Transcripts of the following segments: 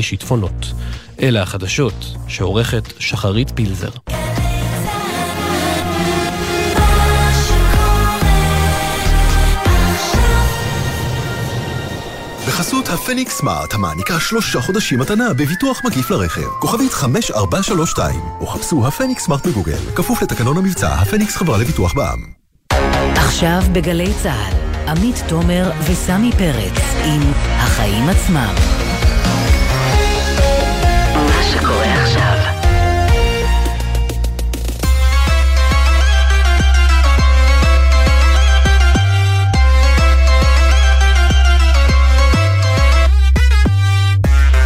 משיטפונות. אלה החדשות שעורכת שחרית פילזר. בחסות הפניקס סמארט, המעניקה שלושה חודשים מתנה בביטוח מקיף לרכב. כוכבית 5432, או חפשו הפניקס סמארט בגוגל. כפוף לתקנון המבצע, הפניקס חברה לביטוח בע"מ. עכשיו בגלי צה"ל, עמית תומר וסמי פרץ עם החיים עצמם. מה שקורה עכשיו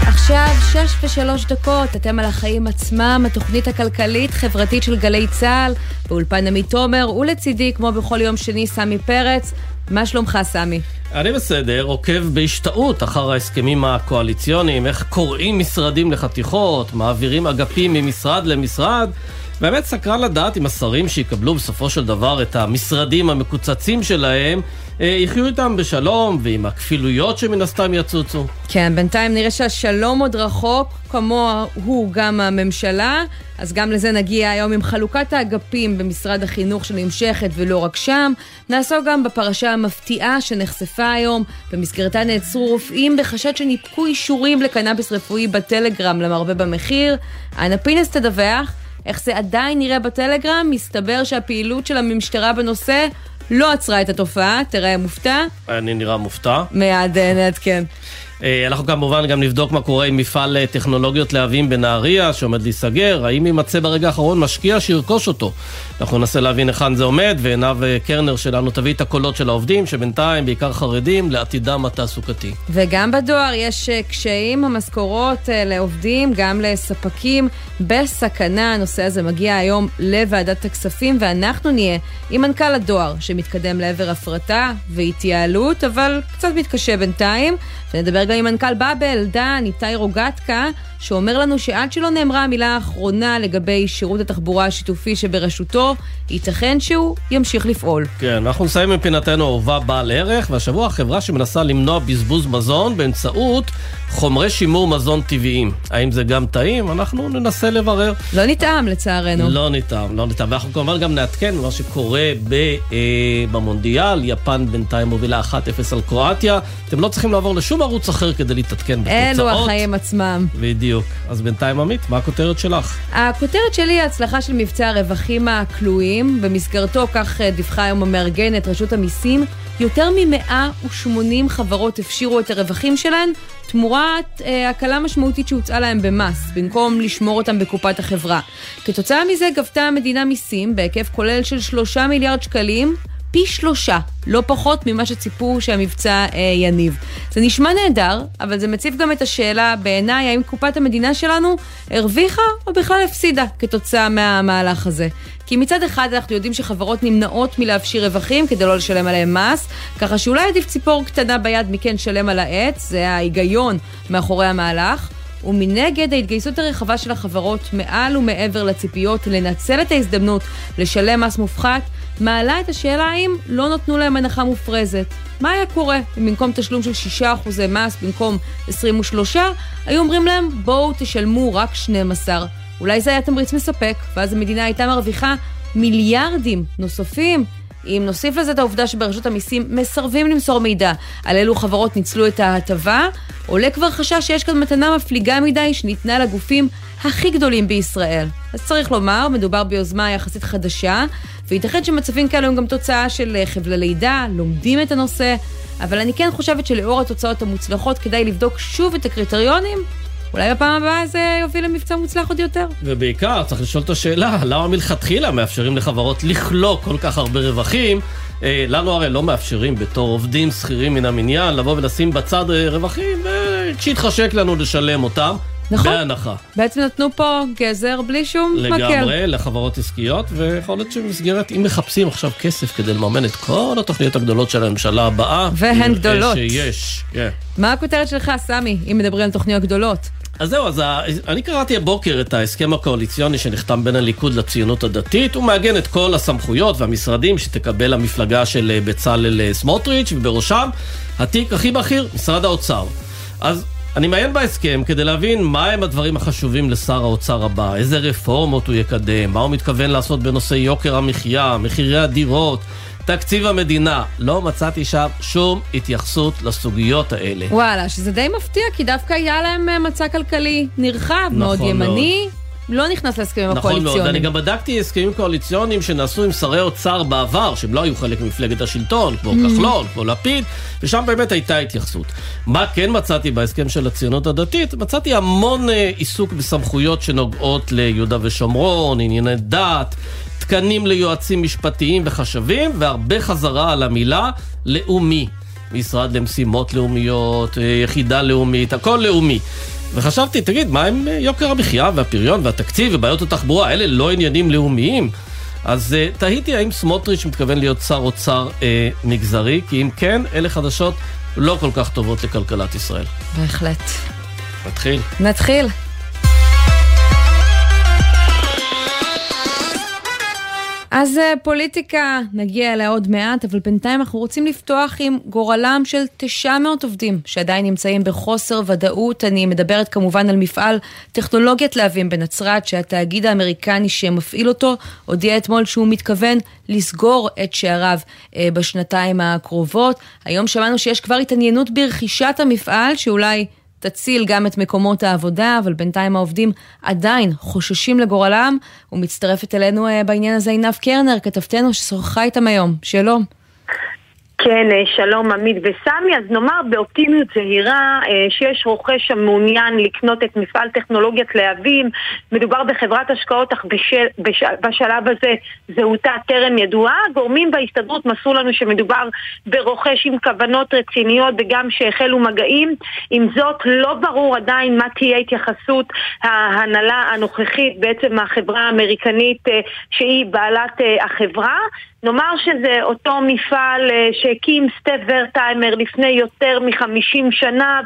עכשיו שש ושלוש דקות, אתם על החיים עצמם, התוכנית הכלכלית-חברתית של גלי צה"ל, באולפן עמית תומר, ולצידי, כמו בכל יום שני, סמי פרץ. מה שלומך, סמי? אני בסדר, עוקב בהשתאות אחר ההסכמים הקואליציוניים, איך קורעים משרדים לחתיכות, מעבירים אגפים ממשרד למשרד. באמת סקרן לדעת אם השרים שיקבלו בסופו של דבר את המשרדים המקוצצים שלהם, אה, יחיו איתם בשלום ועם הכפילויות שמן הסתם יצוצו. כן, בינתיים נראה שהשלום עוד רחוק, כמוה הוא גם הממשלה, אז גם לזה נגיע היום עם חלוקת האגפים במשרד החינוך שנמשכת ולא רק שם. נעסוק גם בפרשה המפתיעה שנחשפה היום, במסגרתה נעצרו רופאים בחשד שניפקו אישורים לקנאביס רפואי בטלגרם למרבה במחיר. אנה פינס תדווח. איך זה עדיין נראה בטלגרם, מסתבר שהפעילות של המשטרה בנושא לא עצרה את התופעה, תראה מופתע. אני נראה מופתע. מיד אה, נעדכן. אה, אנחנו כמובן גם נבדוק מה קורה עם מפעל אה, טכנולוגיות להבים בנהריה שעומד להיסגר, האם יימצא ברגע האחרון משקיע שירכוש אותו. אנחנו ננסה להבין היכן זה עומד, ועינב קרנר שלנו תביא את הקולות של העובדים, שבינתיים בעיקר חרדים לעתידם התעסוקתי. וגם בדואר יש קשיים, המשכורות לעובדים, גם לספקים, בסכנה. הנושא הזה מגיע היום לוועדת הכספים, ואנחנו נהיה עם מנכ"ל הדואר, שמתקדם לעבר הפרטה והתייעלות, אבל קצת מתקשה בינתיים. ונדבר גם עם מנכ"ל באבל, דן, איתי רוגטקה, שאומר לנו שעד שלא נאמרה המילה האחרונה לגבי שירות התחבורה השיתופי שבראשותו, ייתכן שהוא ימשיך לפעול. כן, אנחנו נסיים מבחינתנו אהובה בעל ערך, והשבוע החברה שמנסה למנוע בזבוז מזון באמצעות חומרי שימור מזון טבעיים. האם זה גם טעים? אנחנו ננסה לברר. לא נטעם, לצערנו. לא נטעם, לא נטעם. ואנחנו כמובן גם נעדכן מה שקורה ב, אה, במונדיאל. יפן בינתיים מובילה 1-0 על קרואטיה. אתם לא צריכים לעבור לשום ערוץ אחר כדי להתעדכן בתוצאות. אלו החיים עצמם. בדיוק. אז בינתיים, עמית, מה הכותרת שלך? הכותרת שלי היא ההצלחה של מבצע הרווחים הכלואים. במסגרתו, כך אה, דיווחה היום המארגנת, רשות המיסים, יותר מ-180 חברות הפשירו את הרווחים שלהן תמורת אה, הקלה משמעותית שהוצעה להם במס, במקום לשמור אותם בקופת החברה. כתוצאה מזה גבתה המדינה מיסים בהיקף כולל של 3 מיליארד שקלים, פי שלושה, לא פחות ממה שציפו שהמבצע אה, יניב. זה נשמע נהדר, אבל זה מציב גם את השאלה בעיניי, האם קופת המדינה שלנו הרוויחה או בכלל הפסידה כתוצאה מהמהלך הזה. כי מצד אחד אנחנו יודעים שחברות נמנעות מלהפשיר רווחים כדי לא לשלם עליהם מס, ככה שאולי עדיף ציפור קטנה ביד מכן שלם על העץ, זה ההיגיון מאחורי המהלך. ומנגד ההתגייסות הרחבה של החברות מעל ומעבר לציפיות לנצל את ההזדמנות לשלם מס מופחת, מעלה את השאלה האם לא נתנו להם הנחה מופרזת. מה היה קורה אם במקום תשלום של 6% מס במקום 23, היו אומרים להם בואו תשלמו רק 12. אולי זה היה תמריץ מספק, ואז המדינה הייתה מרוויחה מיליארדים נוספים. אם נוסיף לזה את העובדה שברשות המיסים מסרבים למסור מידע על אילו חברות ניצלו את ההטבה, עולה כבר חשש שיש כאן מתנה מפליגה מדי שניתנה לגופים הכי גדולים בישראל. אז צריך לומר, מדובר ביוזמה יחסית חדשה, וייתכן שמצבים כאלה הם גם תוצאה של חבלי לידה, לומדים את הנושא, אבל אני כן חושבת שלאור התוצאות המוצלחות כדאי לבדוק שוב את הקריטריונים אולי בפעם הבאה זה יוביל למבצע מוצלח עוד יותר. ובעיקר, צריך לשאול את השאלה, למה מלכתחילה מאפשרים לחברות לכלוא כל כך הרבה רווחים? אה, לנו הרי לא מאפשרים בתור עובדים שכירים מן המניין לבוא ולשים בצד אה, רווחים, וכשיתחשק לנו לשלם אותם. נכון. בהנחה. בעצם נתנו פה גזר בלי שום לגמרי, מקל. לגמרי, לחברות עסקיות, ויכול להיות שבמסגרת, אם מחפשים עכשיו כסף כדי לממן את כל התוכניות הגדולות של הממשלה הבאה, והן גדולות. שיש, כן. מה הכותרת שלך, סמי, אם מדברים על תוכניות גדולות? אז זהו, אז אני קראתי הבוקר את ההסכם הקואליציוני שנחתם בין הליכוד לציונות הדתית. הוא מעגן את כל הסמכויות והמשרדים שתקבל המפלגה של אה, בצלאל אה, סמוטריץ', ובראשם התיק הכי בכיר, משרד האוצר. אז אני מעיין בהסכם כדי להבין מהם הדברים החשובים לשר האוצר הבא, איזה רפורמות הוא יקדם, מה הוא מתכוון לעשות בנושא יוקר המחיה, מחירי הדירות, תקציב המדינה. לא מצאתי שם שום התייחסות לסוגיות האלה. וואלה, שזה די מפתיע, כי דווקא היה להם אה, מצע כלכלי נרחב, נכון מאוד מאוד. לא נכנס להסכמים נכון מאוד, הקואליציוניים. אני גם בדקתי הסכמים קואליציוניים שנעשו עם שרי אוצר בעבר, שהם לא היו חלק ממפלגת השלטון, כמו כחלון, כמו לפיד, ושם באמת הייתה התייחסות. מה כן מצאתי בהסכם של הציונות הדתית? מצאתי המון אה, עיסוק בסמכויות שנוגעות ליהודה ושומרון, ענייני דת, תקנים ליועצים משפטיים וחשבים, והרבה חזרה על המילה לאומי. משרד למשימות לאומיות, אה, יחידה לאומית, הכל לאומי. וחשבתי, תגיד, מה עם אה, יוקר המחיה והפריון והתקציב ובעיות התחבורה? אלה לא עניינים לאומיים? אז uh, תהיתי האם סמוטריץ' מתכוון להיות שר אוצר uh, מגזרי, כי אם כן, אלה חדשות לא כל כך טובות לכלכלת ישראל. בהחלט. נתחיל. נתחיל. אז אה, פוליטיקה, נגיע אליה עוד מעט, אבל בינתיים אנחנו רוצים לפתוח עם גורלם של 900 עובדים שעדיין נמצאים בחוסר ודאות. אני מדברת כמובן על מפעל טכנולוגיית להבים בנצרת, שהתאגיד האמריקני שמפעיל אותו הודיע אתמול שהוא מתכוון לסגור את שעריו אה, בשנתיים הקרובות. היום שמענו שיש כבר התעניינות ברכישת המפעל, שאולי... תציל גם את מקומות העבודה, אבל בינתיים העובדים עדיין חוששים לגורלם, ומצטרפת אלינו אה, בעניין הזה עינב קרנר, כתבתנו ששוחחה איתם היום. שלום. כן, אה, שלום עמית וסמי, אז נאמר באופטימיות זהירה אה, שיש רוכש המעוניין לקנות את מפעל טכנולוגיית להבים, מדובר בחברת השקעות אך בשל, בש, בשלב הזה זהותה טרם ידועה, גורמים בהסתדרות מסרו לנו שמדובר ברוכש עם כוונות רציניות וגם שהחלו מגעים, עם זאת לא ברור עדיין מה תהיה התייחסות ההנהלה הנוכחית, בעצם החברה האמריקנית אה, שהיא בעלת החברה נאמר שזה אותו מפעל אה, שהקים סטף ורטהיימר לפני יותר מ-50 שנה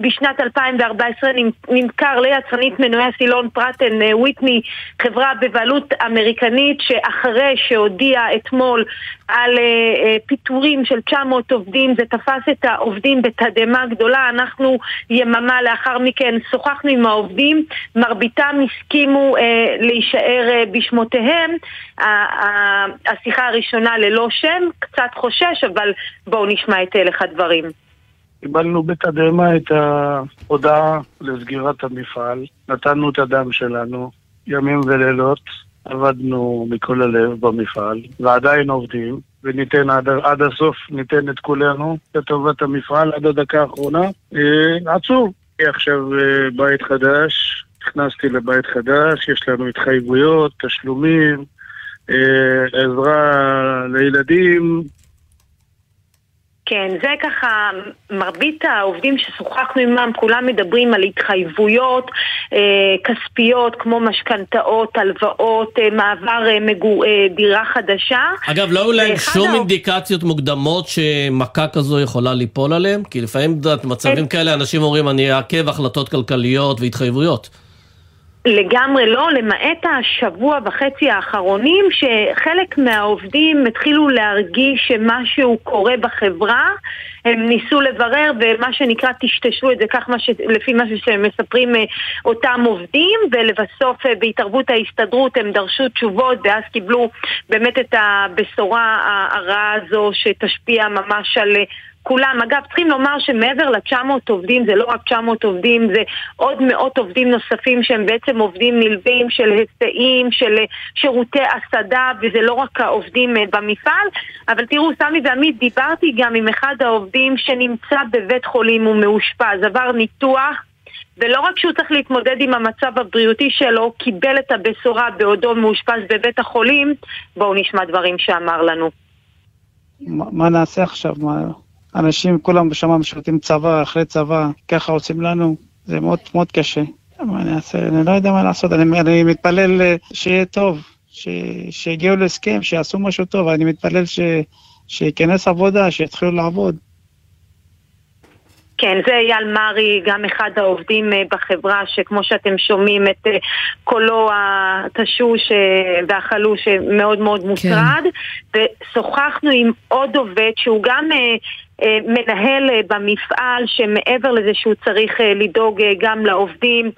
ובשנת 2014 נמכר ליצרנית מנועי הסילון פרטן אה, וויטני, חברה בבעלות אמריקנית שאחרי שהודיעה אתמול על uh, פיטורים של 900 עובדים, זה תפס את העובדים בתדהמה גדולה. אנחנו יממה לאחר מכן שוחחנו עם העובדים, מרביתם הסכימו להישאר בשמותיהם. השיחה הראשונה ללא שם, קצת חושש, אבל בואו נשמע את הלך הדברים. קיבלנו בתדהמה את ההודעה לסגירת המפעל, נתנו את הדם שלנו, ימים ולילות. עבדנו מכל הלב במפעל, ועדיין עובדים, וניתן עד, עד הסוף, ניתן את כולנו לטובת המפעל עד הדקה האחרונה. אה, עצוב. עכשיו אה, בית חדש, נכנסתי לבית חדש, יש לנו התחייבויות, תשלומים, עזרה לילדים, כן, זה ככה, מרבית העובדים ששוחחנו עמם, כולם מדברים על התחייבויות אה, כספיות כמו משכנתאות, הלוואות, אה, מעבר אה, מגור, אה, דירה חדשה. אגב, לא היו להם שום העוב- אינדיקציות מוקדמות שמכה כזו יכולה ליפול עליהם? כי לפעמים במצבים כאלה אנשים אומרים, אני אעכב החלטות כלכליות והתחייבויות. לגמרי לא, למעט השבוע וחצי האחרונים שחלק מהעובדים התחילו להרגיש שמשהו קורה בחברה. הם ניסו לברר ומה שנקרא טשטשו את זה כך מה ש... לפי מה שמספרים אה, אותם עובדים. ולבסוף אה, בהתערבות ההסתדרות הם דרשו תשובות ואז קיבלו באמת את הבשורה הרעה הזו שתשפיע ממש על אה, כולם. אגב, צריכים לומר שמעבר ל-900 עובדים, זה לא רק 900 עובדים, זה עוד מאות עובדים נוספים שהם בעצם עובדים נלווים של היסעים, של אה, שירותי הסעדה, וזה לא רק העובדים אה, במפעל. אבל תראו, סמי ועמית, דיברתי גם עם אחד העובדים שנמצא בבית חולים ומאושפז, עבר ניתוח. ולא רק שהוא צריך להתמודד עם המצב הבריאותי שלו, קיבל את הבשורה בעודו מאושפז בבית החולים. בואו נשמע דברים שאמר לנו. מה, מה נעשה עכשיו? מה, אנשים כולם שם משרתים צבא, אחרי צבא, ככה עושים לנו, זה מאוד מאוד קשה. מה נעשה? אני לא יודע מה לעשות, אני, אני מתפלל אה, שיהיה טוב, ש, שיגיעו להסכם, שיעשו משהו טוב, אני מתפלל ש, שייכנס עבודה, שיתחילו לעבוד. כן, זה אייל מרי, גם אחד העובדים אה, בחברה, שכמו שאתם שומעים את אה, קולו התשוש והחלוש מאוד מאוד מוטרד. ושוחחנו עם עוד עובד שהוא גם מנהל אה, במפעל שמעבר לזה שהוא צריך אה, לדאוג גם לעובדים,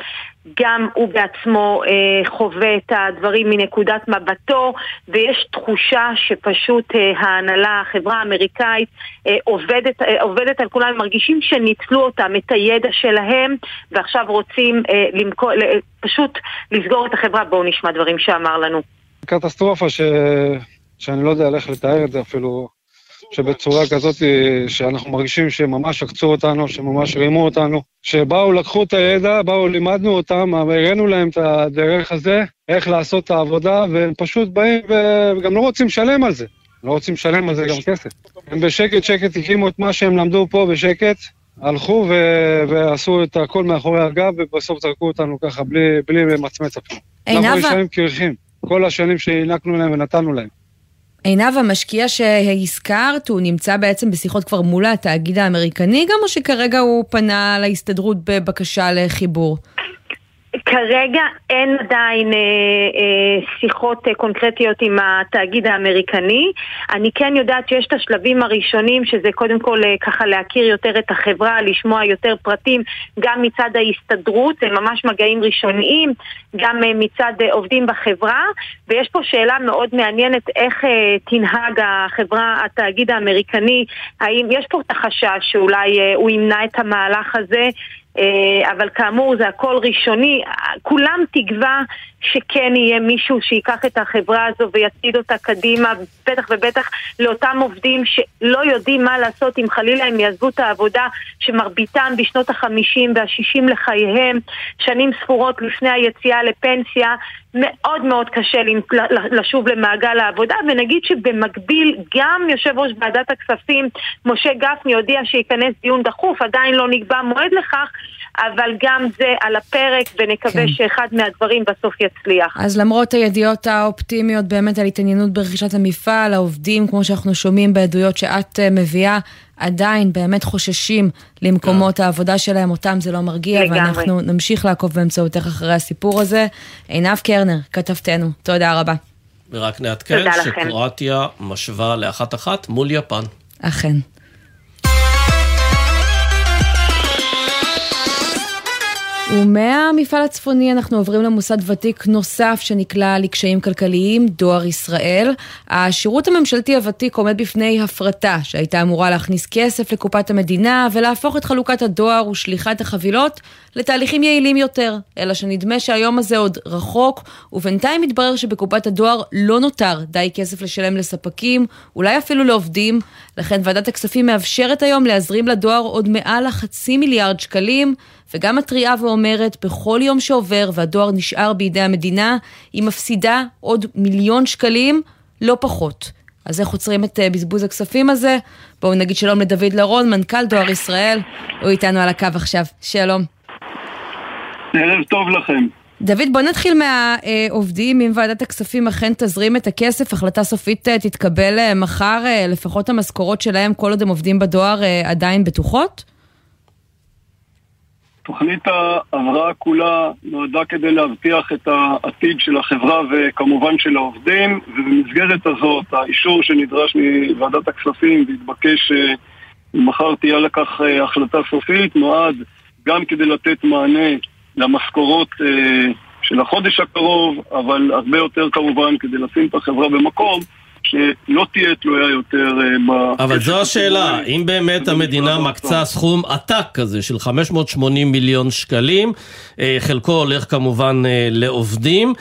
גם הוא בעצמו חווה את הדברים מנקודת מבטו ויש תחושה שפשוט ההנהלה, החברה האמריקאית עובדת, עובדת על כולם, מרגישים שניצלו אותם, את הידע שלהם ועכשיו רוצים למכור, פשוט לסגור את החברה. בואו נשמע דברים שאמר לנו. קטסטרופה ש... שאני לא יודע איך לתאר את זה אפילו. שבצורה כזאת שאנחנו מרגישים שממש עקצו אותנו, שממש רימו אותנו, שבאו, לקחו את הידע, באו, לימדנו אותם, הראינו להם את הדרך הזה, איך לעשות את העבודה, והם פשוט באים וגם לא רוצים לשלם על זה. לא רוצים לשלם על זה גם כסף. הם בשקט שקט הקימו את מה שהם למדו פה בשקט, הלכו ו- ועשו את הכל מאחורי הגב, ובסוף זרקו אותנו ככה בלי, בלי למצמץ אפילו. אנחנו נשארים קרחים, כל השנים שהענקנו להם ונתנו להם. עינב, המשקיע שהזכרת, הוא נמצא בעצם בשיחות כבר מול התאגיד האמריקני גם, או שכרגע הוא פנה להסתדרות בבקשה לחיבור? כרגע אין עדיין אה, אה, שיחות אה, קונקרטיות עם התאגיד האמריקני. אני כן יודעת שיש את השלבים הראשונים, שזה קודם כל אה, ככה להכיר יותר את החברה, לשמוע יותר פרטים, גם מצד ההסתדרות, זה ממש מגעים ראשוניים, גם אה, מצד אה, עובדים בחברה, ויש פה שאלה מאוד מעניינת איך אה, תנהג החברה, התאגיד האמריקני, האם יש פה את החשש שאולי אה, הוא ימנע את המהלך הזה אבל כאמור זה הכל ראשוני, כולם תקווה שכן יהיה מישהו שייקח את החברה הזו ויצעיד אותה קדימה, בטח ובטח לאותם עובדים שלא יודעים מה לעשות אם חלילה הם יעזבו את העבודה שמרביתם בשנות החמישים והשישים לחייהם, שנים ספורות לפני היציאה לפנסיה, מאוד מאוד קשה לשוב למעגל העבודה, ונגיד שבמקביל גם יושב ראש ועדת הכספים, משה גפני, הודיע שייכנס דיון דחוף, עדיין לא נקבע מועד לכך, אבל גם זה על הפרק, ונקווה כן. שאחד מהדברים בסוף יצליח. אז למרות הידיעות האופטימיות באמת על התעניינות ברכישת המפעל, העובדים, כמו שאנחנו שומעים בעדויות שאת אה, מביאה, עדיין באמת חוששים למקומות כן. העבודה שלהם, אותם זה לא מרגיע, לגמרי. ואנחנו נמשיך לעקוב באמצעותך אחרי הסיפור הזה. עינב קרנר, כתבתנו, תודה רבה. ורק נעדכן שקרואטיה משווה לאחת אחת מול יפן. אכן. ומהמפעל הצפוני אנחנו עוברים למוסד ותיק נוסף שנקלע לקשיים כלכליים, דואר ישראל. השירות הממשלתי הוותיק עומד בפני הפרטה שהייתה אמורה להכניס כסף לקופת המדינה ולהפוך את חלוקת הדואר ושליחת החבילות לתהליכים יעילים יותר. אלא שנדמה שהיום הזה עוד רחוק, ובינתיים מתברר שבקופת הדואר לא נותר די כסף לשלם לספקים, אולי אפילו לעובדים. לכן ועדת הכספים מאפשרת היום להזרים לדואר עוד מעל החצי מיליארד שקלים. וגם מתריעה ואומרת, בכל יום שעובר והדואר נשאר בידי המדינה, היא מפסידה עוד מיליון שקלים, לא פחות. אז איך עוצרים את אה, בזבוז הכספים הזה? בואו נגיד שלום לדוד לרון, מנכ"ל דואר ישראל, הוא איתנו על הקו עכשיו. שלום. ערב טוב לכם. דוד, בוא נתחיל מהעובדים, אם ועדת הכספים אכן תזרים את הכסף, החלטה סופית אה, תתקבל אה, מחר, לפחות המשכורות שלהם, כל עוד הם עובדים בדואר, עדיין בטוחות? תוכנית ההבראה כולה נועדה כדי להבטיח את העתיד של החברה וכמובן של העובדים ובמסגרת הזאת האישור שנדרש מוועדת הכספים והתבקש אה, תהיה לכך אה, החלטה סופית נועד גם כדי לתת מענה למשכורות אה, של החודש הקרוב אבל הרבה יותר כמובן כדי לשים את החברה במקום שלא תהיה תלויה יותר אה, ב... אבל זו השאלה, אם באמת המדינה מקצה סכום עתק כזה של 580 מיליון שקלים, אה, חלקו הולך כמובן אה, לעובדים,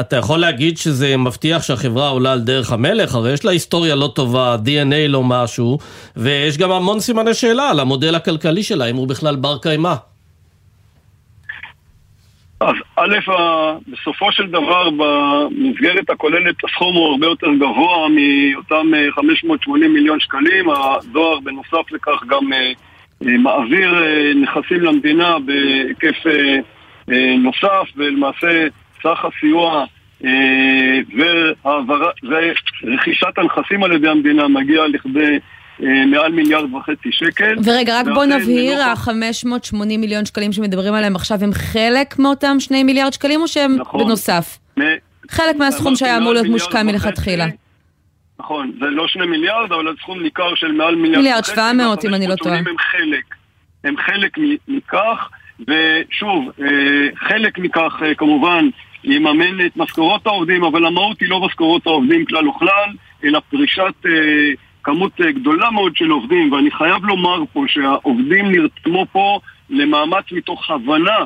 אתה יכול להגיד שזה מבטיח שהחברה עולה על דרך המלך? הרי יש לה היסטוריה לא טובה, DNA לא משהו, ויש גם המון סימני שאלה על המודל הכלכלי שלה, אם הוא בכלל בר קיימא. אז א', בסופו של דבר במסגרת הכוללת הסכום הוא הרבה יותר גבוה מאותם 580 אה, מיליון שקלים. הדואר בנוסף לכך גם אה, אה, מעביר נכסים למדינה בהיקף נוסף ולמעשה סך הסיוע ורכישת הנכסים על ידי המדינה מגיע לכדי מעל מיליארד וחצי שקל. ורגע, רק בוא נבהיר, ה-580 מיליון שקלים שמדברים עליהם עכשיו הם חלק מאותם שני מיליארד שקלים או שהם נכון, בנוסף? חלק מהסכום שהיה אמור להיות מושקע מלכתחילה. נכון, זה לא שני מיליארד, אבל זה סכום ניכר של מעל מיליארד מיליארד 700, אם אני לא טועה. הם חלק, הם חלק מכך, ושוב, אה, חלק מכך אה, כמובן יממן את משכורות העובדים, אבל המהות היא לא משכורות העובדים כלל וכלל, אלא פרישת אה, כמות גדולה מאוד של עובדים, ואני חייב לומר פה שהעובדים נרתמו פה למאמץ מתוך הבנה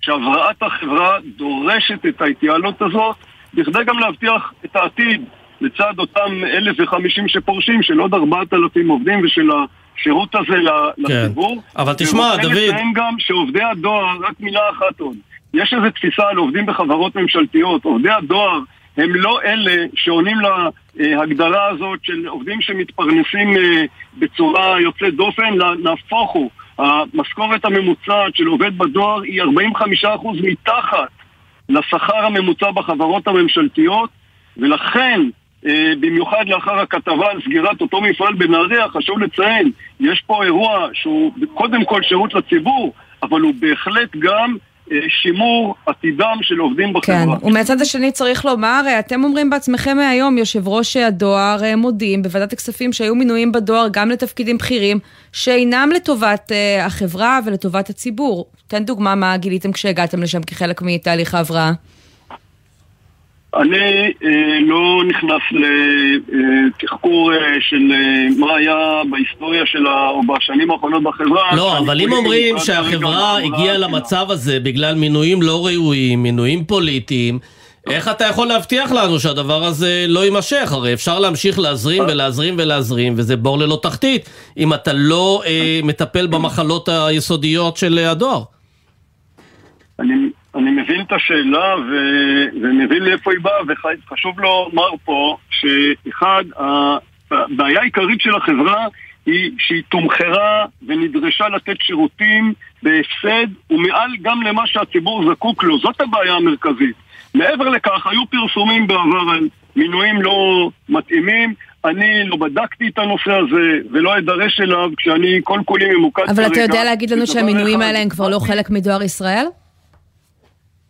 שהבראת החברה דורשת את ההתייעלות הזאת, בכדי גם להבטיח את העתיד לצד אותם 1,050 שפורשים, של עוד 4,000 עובדים ושל השירות הזה כן. לציבור. אבל תשמע, דוד... אני רוצה לציין גם שעובדי הדואר, רק מילה אחת עוד, יש איזו תפיסה על עובדים בחברות ממשלתיות. עובדי הדואר הם לא אלה שעונים להגדרה הזאת של עובדים שמתפרנסים אה, בצורה יוצאת דופן, נהפוך הוא. המשכורת הממוצעת של עובד בדואר היא 45% מתחת לשכר הממוצע בחברות הממשלתיות, ולכן אה, במיוחד לאחר הכתבה על סגירת אותו מפעל בנהריה, חשוב לציין, יש פה אירוע שהוא קודם כל שירות לציבור, אבל הוא בהחלט גם אה, שימור עתידם של עובדים בחברה. כן, ומהצד השני צריך לומר, אה, אתם אומרים בעצמכם מהיום, יושב ראש הדואר מודים בוועדת הכספים שהיו מינויים בדואר גם לתפקידים בכירים שאינם לטובת החברה ולטובת הציבור. תן דוגמה מה גיליתם כשהגעתם לשם כחלק מתהליך ההבראה. אני אה, לא נכנס לתחקור אה, של אה, מה היה בהיסטוריה שלה או בשנים האחרונות בחברה. לא, אבל אם אומרים שהחברה הגיעה למצב הזה בגלל מינויים לא ראויים, מינויים פוליטיים, איך אתה יכול להבטיח לנו שהדבר הזה לא יימשך? הרי אפשר להמשיך להזרים ולהזרים ולהזרים, וזה בור ללא תחתית, אם אתה לא אה, מטפל במחלות היסודיות של הדואר. אני אני מבין את השאלה ו... ומבין לאיפה היא באה, וחשוב לומר פה שאחד, הבעיה העיקרית של החברה היא שהיא תומחרה ונדרשה לתת שירותים בהפסד ומעל גם למה שהציבור זקוק לו, זאת הבעיה המרכזית. מעבר לכך, היו פרסומים בעבר על מינויים לא מתאימים, אני לא בדקתי את הנושא הזה ולא אדרש אליו כשאני כל כולי ממוקד כרגע. אבל אתה יודע להגיד לנו שהמינויים האלה הם כבר לא חלק מדואר ישראל?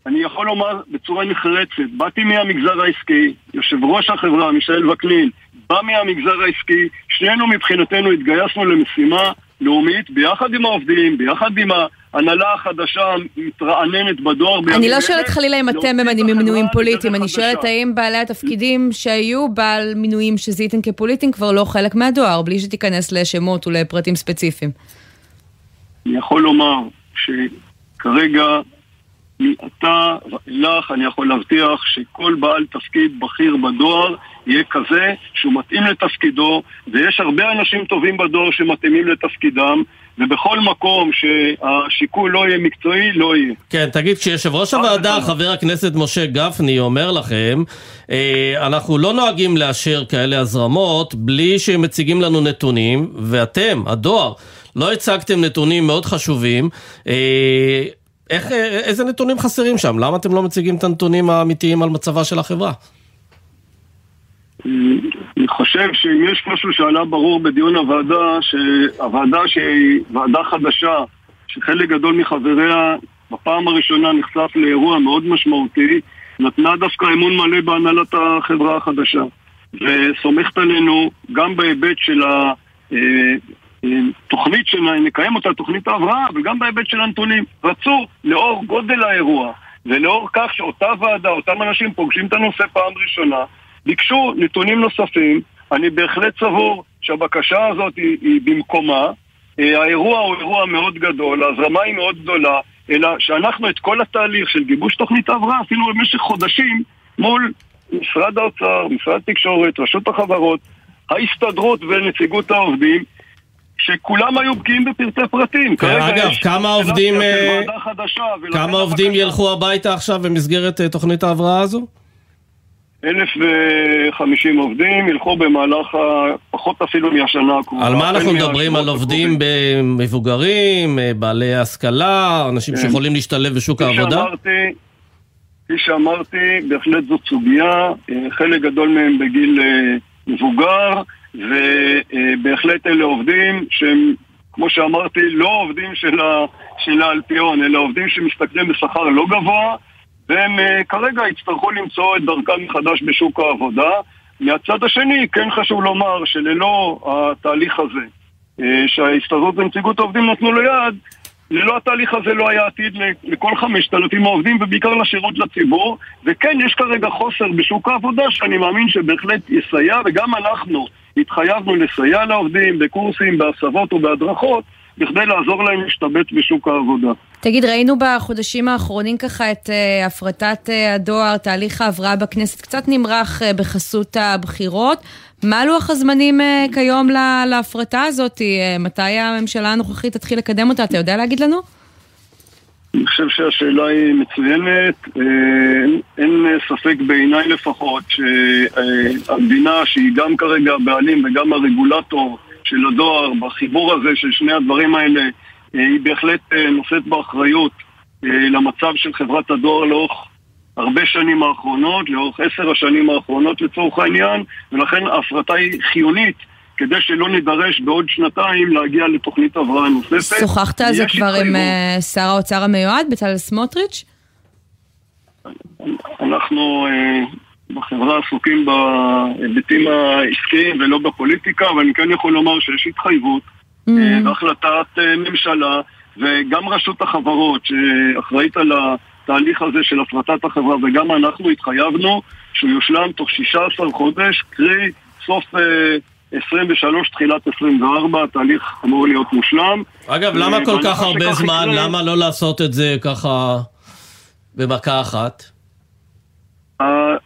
אני יכול לומר בצורה נחרצת, באתי מהמגזר העסקי, יושב ראש החברה, מישאל וקנין, בא מהמגזר העסקי, שנינו מבחינתנו התגייסנו למשימה לאומית ביחד עם העובדים, ביחד עם ההנהלה החדשה המתרעננת בדואר. אני לא שואלת חלילה אם אתם ממנים מינויים פוליטיים, אני שואלת האם בעלי התפקידים שהיו בעל מינויים שזיהיתם כפוליטיים כבר לא חלק מהדואר, בלי שתיכנס לשמות ולפרטים ספציפיים. אני יכול לומר שכרגע מעתה ואילך אני יכול להבטיח שכל בעל תפקיד בכיר בדואר יהיה כזה שהוא מתאים לתפקידו ויש הרבה אנשים טובים בדואר שמתאימים לתפקידם ובכל מקום שהשיקול לא יהיה מקצועי, לא יהיה. כן, תגיד, כשיושב ראש הוועדה, חבר הכנסת משה גפני, אומר לכם, אה, אנחנו לא נוהגים לאשר כאלה הזרמות בלי שהם מציגים לנו נתונים, ואתם, הדואר, לא הצגתם נתונים מאוד חשובים. אה, איך, איזה נתונים חסרים שם? למה אתם לא מציגים את הנתונים האמיתיים על מצבה של החברה? אני חושב שאם יש משהו שעלה ברור בדיון הוועדה, שהוועדה שהיא ועדה חדשה, שחלק גדול מחבריה בפעם הראשונה נחשף לאירוע מאוד משמעותי, נתנה דווקא אמון מלא בהנהלת החברה החדשה. וסומכת עלינו גם בהיבט של. אה, תוכנית שנקיים אותה, תוכנית ההבראה, וגם בהיבט של הנתונים. רצו, לאור גודל האירוע, ולאור כך שאותה ועדה, אותם אנשים פוגשים את הנושא פעם ראשונה, ביקשו נתונים נוספים. אני בהחלט סבור שהבקשה הזאת היא, היא במקומה. אה, האירוע הוא אירוע מאוד גדול, ההזרמה היא מאוד גדולה, אלא שאנחנו את כל התהליך של גיבוש תוכנית ההבראה עשינו במשך חודשים מול משרד האוצר, משרד התקשורת, רשות החברות, ההסתדרות ונציגות העובדים, שכולם היו בקיאים בפרטי פרטים. אגב, כמה עובדים, אה, כמה עובדים ילכו הביתה עכשיו במסגרת אה, תוכנית ההבראה הזו? 1,050 עובדים ילכו במהלך, פחות אפילו מהשנה הקרובה. על מה אנחנו מדברים? על עובדים מבוגרים, אה, בעלי השכלה, אנשים כן. שיכולים להשתלב בשוק העבודה? כפי שאמרתי, בהחלט זאת סוגיה, חלק גדול מהם בגיל מבוגר. ובהחלט אלה עובדים שהם, כמו שאמרתי, לא עובדים של, ה, של האלפיון, אלא עובדים שמשתכרים בשכר לא גבוה, והם uh, כרגע יצטרכו למצוא את דרכם מחדש בשוק העבודה. מהצד השני, כן חשוב לומר שללא התהליך הזה, אה, שההסתדרות ונציגות העובדים נתנו לו יד, ללא התהליך הזה לא היה עתיד לכל חמשת אלפים העובדים ובעיקר לשירות לציבור וכן, יש כרגע חוסר בשוק העבודה שאני מאמין שבהחלט יסייע וגם אנחנו התחייבנו לסייע לעובדים בקורסים, בהסבות ובהדרכות בכדי לעזור להם להשתבץ בשוק העבודה. תגיד, ראינו בחודשים האחרונים ככה את uh, הפרטת uh, הדואר, תהליך ההבראה בכנסת קצת נמרח uh, בחסות הבחירות. מה לוח הזמנים uh, כיום לה, להפרטה הזאת? Uh, מתי הממשלה הנוכחית תתחיל לקדם אותה? אתה יודע להגיד לנו? אני חושב שהשאלה היא מצוינת. אין ספק בעיניי לפחות שהמדינה, שהיא גם כרגע הבעלים וגם הרגולטור של הדואר, בחיבור הזה של שני הדברים האלה, אה, היא בהחלט אה, נושאת באחריות אה, למצב של חברת הדואר לאורך הרבה שנים האחרונות, לאורך עשר השנים האחרונות לצורך העניין, ולכן ההפרטה היא חיונית כדי שלא נידרש בעוד שנתיים להגיע לתוכנית הבראה נוספת. שוחחת על זה כבר עם שר האוצר המיועד, בצלאל סמוטריץ'? אנחנו בחברה עסוקים בהיבטים העסקיים ולא בפוליטיקה, אבל אני כן יכול לומר שיש התחייבות. והחלטת אה, ממשלה וגם רשות החברות שאחראית על התהליך הזה של הפרטת החברה וגם אנחנו התחייבנו שהוא יושלם תוך 16 חודש, קרי סוף 23, אה, תחילת 24, התהליך אמור להיות מושלם. אגב, למה כל כך הרבה זמן? למה לא לעשות את זה ככה במכה אחת?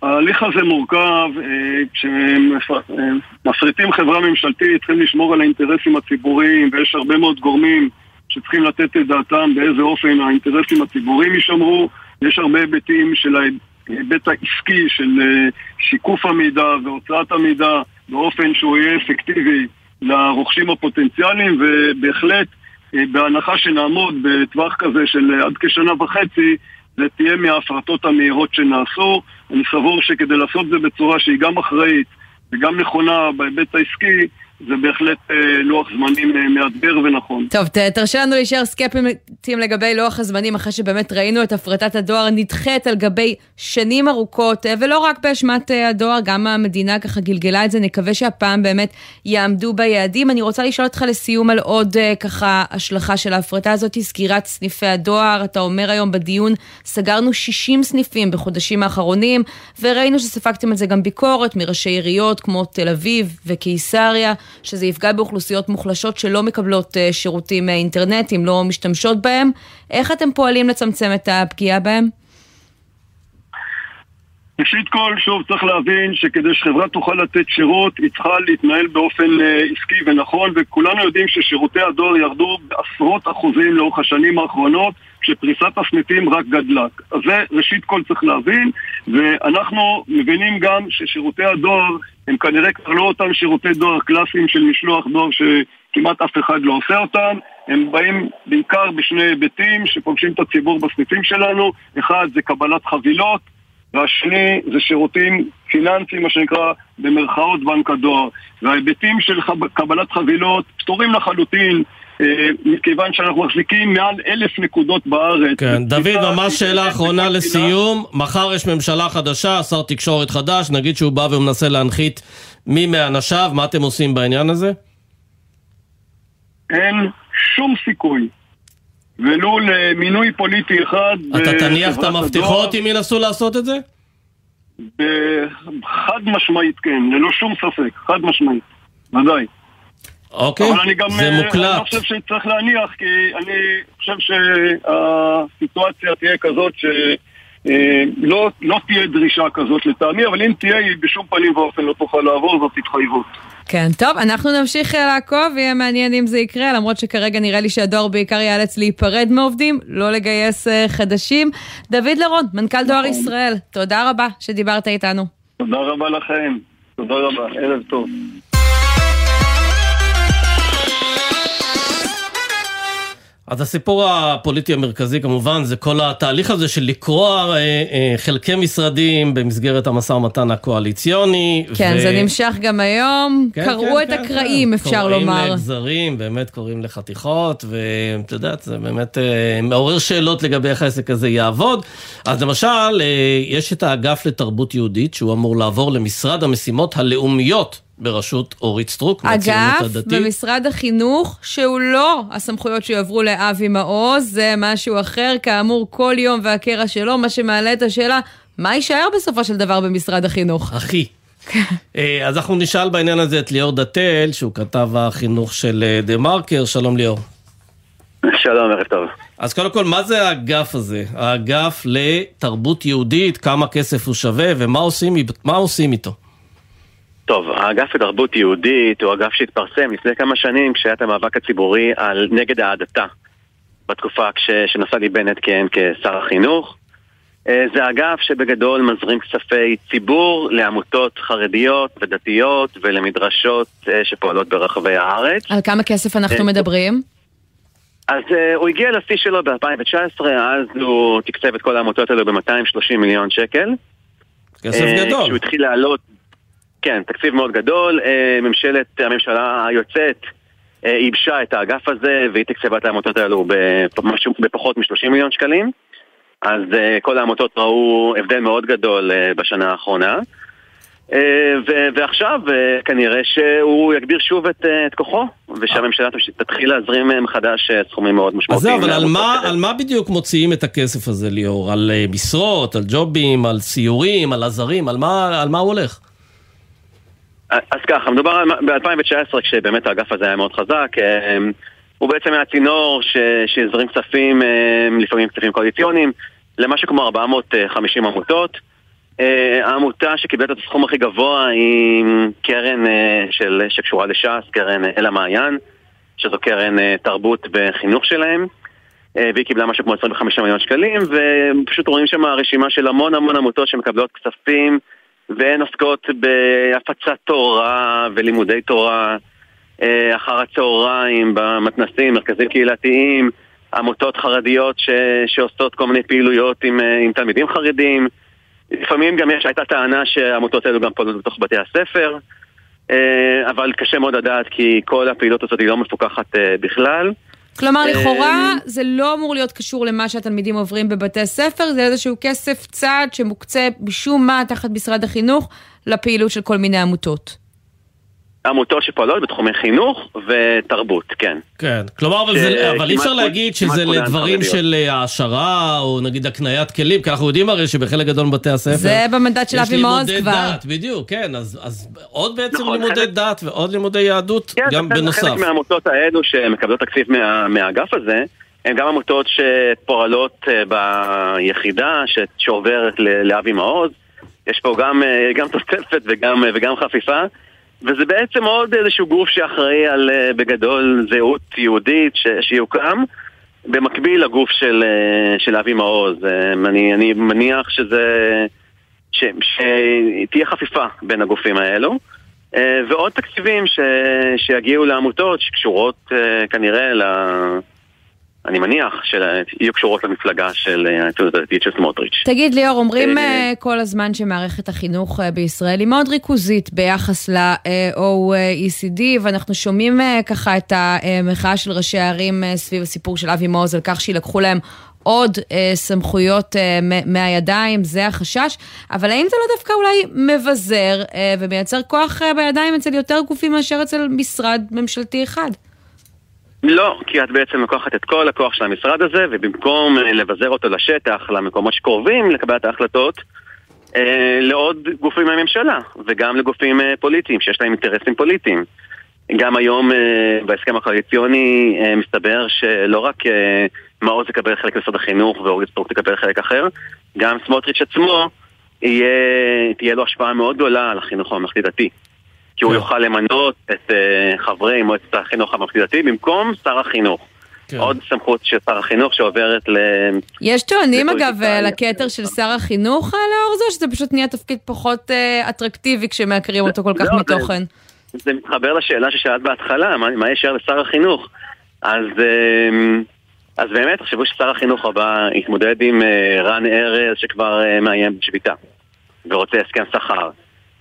ההליך הזה מורכב, אה, כשמפריטים אה, חברה ממשלתית צריכים לשמור על האינטרסים הציבוריים ויש הרבה מאוד גורמים שצריכים לתת את דעתם באיזה אופן האינטרסים הציבוריים יישמרו יש הרבה היבטים של ההיבט העסקי של אה, שיקוף המידע והוצאת המידע באופן שהוא יהיה אפקטיבי לרוכשים הפוטנציאליים ובהחלט בהנחה שנעמוד בטווח כזה של עד כשנה וחצי זה תהיה מההפרטות המהירות שנעשו. אני סבור שכדי לעשות זה בצורה שהיא גם אחראית וגם נכונה בהיבט העסקי, זה בהחלט אה, לוח זמנים אה, מאתגר ונכון. טוב, ת, תרשה לנו להישאר סקפטיים לגבי לוח הזמנים, אחרי שבאמת ראינו את הפרטת הדואר נדחית על גבי שנים ארוכות, אה, ולא רק באשמת הדואר, גם המדינה ככה גלגלה את זה, נקווה שהפעם באמת יעמדו ביעדים. אני רוצה לשאול אותך לסיום על עוד ככה השלכה של ההפרטה הזאת, סגירת סניפי הדואר. אתה אומר היום בדיון, סגרנו 60 סניפים בחודשים האחרונים, וראינו שספגתם על זה גם ביקורת מראשי עיריות כמו תל אביב וקיסריה. שזה יפגע באוכלוסיות מוחלשות שלא מקבלות אה, שירותים אינטרנטיים, לא משתמשות בהם. איך אתם פועלים לצמצם את הפגיעה בהם? ראשית כל, שוב, צריך להבין שכדי שחברה תוכל לתת שירות, היא צריכה להתנהל באופן אה, עסקי ונכון, וכולנו יודעים ששירותי הדואר ירדו בעשרות אחוזים לאורך השנים האחרונות, כשפריסת הסניפים רק גדלה. אז זה ראשית כל צריך להבין, ואנחנו מבינים גם ששירותי הדואר הם כנראה כבר לא אותם שירותי דואר קלאסיים של משלוח דואר שכמעט אף אחד לא עושה אותם, הם באים בעיקר בשני היבטים שפוגשים את הציבור בסניפים שלנו, אחד זה קבלת חבילות והשני זה שירותים פיננסיים, מה שנקרא במרכאות בנק הדואר. וההיבטים של קבלת חבילות פתורים לחלוטין. אה, מכיוון שאנחנו מחזיקים מעל אלף נקודות בארץ. כן, דוד, ממש שאלה אחרונה לסיום. מחר יש ממשלה חדשה, שר תקשורת חדש, נגיד שהוא בא ומנסה להנחית מי מאנשיו, מה אתם עושים בעניין הזה? אין שום סיכוי ולו למינוי פוליטי אחד. אתה תניח את המפתחות אם ינסו לעשות את זה? חד משמעית כן, ללא שום ספק, חד משמעית, ודאי. אוקיי, זה מוקלט. אני לא חושב שצריך להניח, כי אני חושב שהסיטואציה תהיה כזאת ש... אה, לא, לא תהיה דרישה כזאת לטעמי, אבל אם תהיה, היא בשום פנים ואופן לא תוכל לעבור, זאת התחייבות. כן, טוב, אנחנו נמשיך אה, לעקוב, יהיה מעניין אם זה יקרה, למרות שכרגע נראה לי שהדואר בעיקר ייאלץ להיפרד מעובדים, לא לגייס חדשים. דוד לרון, מנכ"ל דואר נכון. ישראל, תודה רבה שדיברת איתנו. תודה רבה לכם, תודה רבה, ערב טוב. אז הסיפור הפוליטי המרכזי כמובן זה כל התהליך הזה של לקרוע אה, אה, חלקי משרדים במסגרת המשא ומתן הקואליציוני. כן, ו... זה נמשך גם היום, כן, קרעו כן, את כן, הקרעים כן. אפשר קוראים לומר. קוראים לגזרים, באמת קוראים לחתיכות, ואת יודעת, זה באמת אה, מעורר שאלות לגבי איך העסק הזה יעבוד. אז למשל, אה, יש את האגף לתרבות יהודית, שהוא אמור לעבור למשרד המשימות הלאומיות. בראשות אורית סטרוק, מהציונות הדתית. אגף במשרד החינוך, שהוא לא הסמכויות שיועברו לאבי מעוז, זה משהו אחר, כאמור, כל יום והקרע שלו, מה שמעלה את השאלה, מה יישאר בסופו של דבר במשרד החינוך? אחי. אה, אז אנחנו נשאל בעניין הזה את ליאור דתל, שהוא כתב החינוך של אה, דה מרקר. שלום ליאור. שלום, ערב טוב. אז קודם כל, מה זה האגף הזה? האגף לתרבות יהודית, כמה כסף הוא שווה ומה עושים, עושים איתו? טוב, האגף לתרבות יהודית הוא אגף שהתפרסם לפני כמה שנים כשהיה את המאבק הציבורי על נגד ההדתה בתקופה כש, שנפתלי בנט כיהן כשר החינוך. אה, זה אגף שבגדול מזרים כספי ציבור לעמותות חרדיות ודתיות ולמדרשות אה, שפועלות ברחבי הארץ. על כמה כסף אנחנו אה, מדברים? אז uh, הוא הגיע לשיא שלו ב-2019, אז הוא תקצב את כל העמותות האלו ב-230 מיליון שקל. כסף uh, גדול. כשהוא התחיל לעלות כן, תקציב מאוד גדול. אה, ממשלת הממשלה היוצאת אה, ייבשה את האגף הזה והיא תקצבה את העמותות האלו בפחות מ-30 מיליון שקלים. אז אה, כל העמותות ראו הבדל מאוד גדול בשנה האחרונה. ועכשיו כנראה שהוא יגביר שוב את, את כוחו, ושהממשלה תתחיל להזרים מחדש סכומים מאוד משמעותיים. אז זהו, אבל על מה, על מה בדיוק מוציאים את הכסף הזה, ליאור? על משרות, על ג'ובים, על סיורים, על עזרים, על מה, על מה הוא הולך? אז ככה, מדובר ב-2019 כשבאמת האגף הזה היה מאוד חזק אמ, הוא בעצם היה צינור שהזרים כספים, אמ, לפעמים כספים קואליציוניים למשהו כמו 450 עמותות. אה, העמותה שקיבלת את הסכום הכי גבוה היא קרן אה, של, שקשורה לש"ס, קרן אל המעיין שזו קרן אה, תרבות וחינוך שלהם. והיא קיבלה משהו כמו 25 מיליון שקלים ופשוט רואים שם רשימה של המון המון עמותות שמקבלות כספים והן עוסקות בהפצת תורה ולימודי תורה אה, אחר הצהריים, במתנסים, מרכזים קהילתיים, עמותות חרדיות ש, שעושות כל מיני פעילויות עם, אה, עם תלמידים חרדים. לפעמים גם יש, הייתה טענה שהעמותות האלו גם פועלות בתוך בתי הספר, אה, אבל קשה מאוד לדעת כי כל הפעילות הזאת היא לא מפוקחת בכלל. כלומר, לכאורה זה לא אמור להיות קשור למה שהתלמידים עוברים בבתי ספר, זה איזשהו כסף צעד שמוקצה משום מה תחת משרד החינוך לפעילות של כל מיני עמותות. עמותות שפועלות בתחומי חינוך ותרבות, כן. כן, כלומר, אבל, זה, אבל אי אפשר להגיד שזה לדברים של אה, העשרה, או נגיד הקניית כלים, כי אנחנו יודעים הרי שבחלק גדול מבתי הספר... זה במנדט של אבי מעוז כבר. יש לימודי דת, בדיוק, כן, אז, אז עוד בעצם נכון, לימודי חלק... דת ועוד לימודי יהדות, כן, גם בנוסף. חלק מהעמותות האלו שמקבלות תקציב מה, מהאגף הזה, הן גם עמותות שפועלות אה, ביחידה שעוברת לאבי מעוז. יש פה גם, אה, גם תוספת וגם, וגם חפיפה. וזה בעצם עוד איזשהו גוף שאחראי על, אה, בגדול, זהות יהודית ש, שיוקם, במקביל לגוף של, אה, של אבי מעוז. אה, אני, אני מניח שזה... ש, שתהיה חפיפה בין הגופים האלו. ועוד תקציבים ש, שיגיעו לעמותות שקשורות כנראה. אני מניח שיהיו קשורות למפלגה של הציונות הדתית של סמוטריץ'. תגיד ליאור, אומרים אה, כל הזמן שמערכת החינוך אה, בישראל היא מאוד ריכוזית ביחס ל-OECD, ואנחנו שומעים אה, ככה את המחאה של ראשי הערים סביב הסיפור של אבי מעוז על כך שילקחו להם עוד אה, סמכויות אה, מהידיים, זה החשש, אבל האם זה לא דווקא אולי מבזר אה, ומייצר כוח אה, בידיים אצל יותר גופים מאשר אצל משרד ממשלתי אחד? לא, כי את בעצם לוקחת את כל הכוח של המשרד הזה, ובמקום אה, לבזר אותו לשטח, למקומות שקרובים לקבלת ההחלטות, אה, לעוד גופים מהממשלה, וגם לגופים אה, פוליטיים, שיש להם אינטרסים פוליטיים. גם היום בהסכם הקואליציוני מסתבר שלא רק מעוז יקבל חלק משרד החינוך ואורית סטרוק תקבל חלק אחר, גם סמוטריץ' עצמו, יהיה, תהיה לו השפעה מאוד גדולה על החינוך הממלכתי-דתי. כי הוא כן. יוכל למנות את uh, חברי מועצת החינוך הממלכתי-דתי במקום שר החינוך. כן. עוד סמכות של שר החינוך שעוברת ל... יש טוענים אגב לכתר של שר החינוך אה, לאור זה, שזה פשוט נהיה תפקיד פחות uh, אטרקטיבי כשמעקרים אותו כל כך לא, מתוכן? זה, זה מתחבר לשאלה ששאלת בהתחלה, מה, מה ישר לשר החינוך? אז אז באמת, תחשבו ששר החינוך הבא יתמודד עם אה, רן ארז שכבר אה, מאיים בשביתה ורוצה הסכם שכר.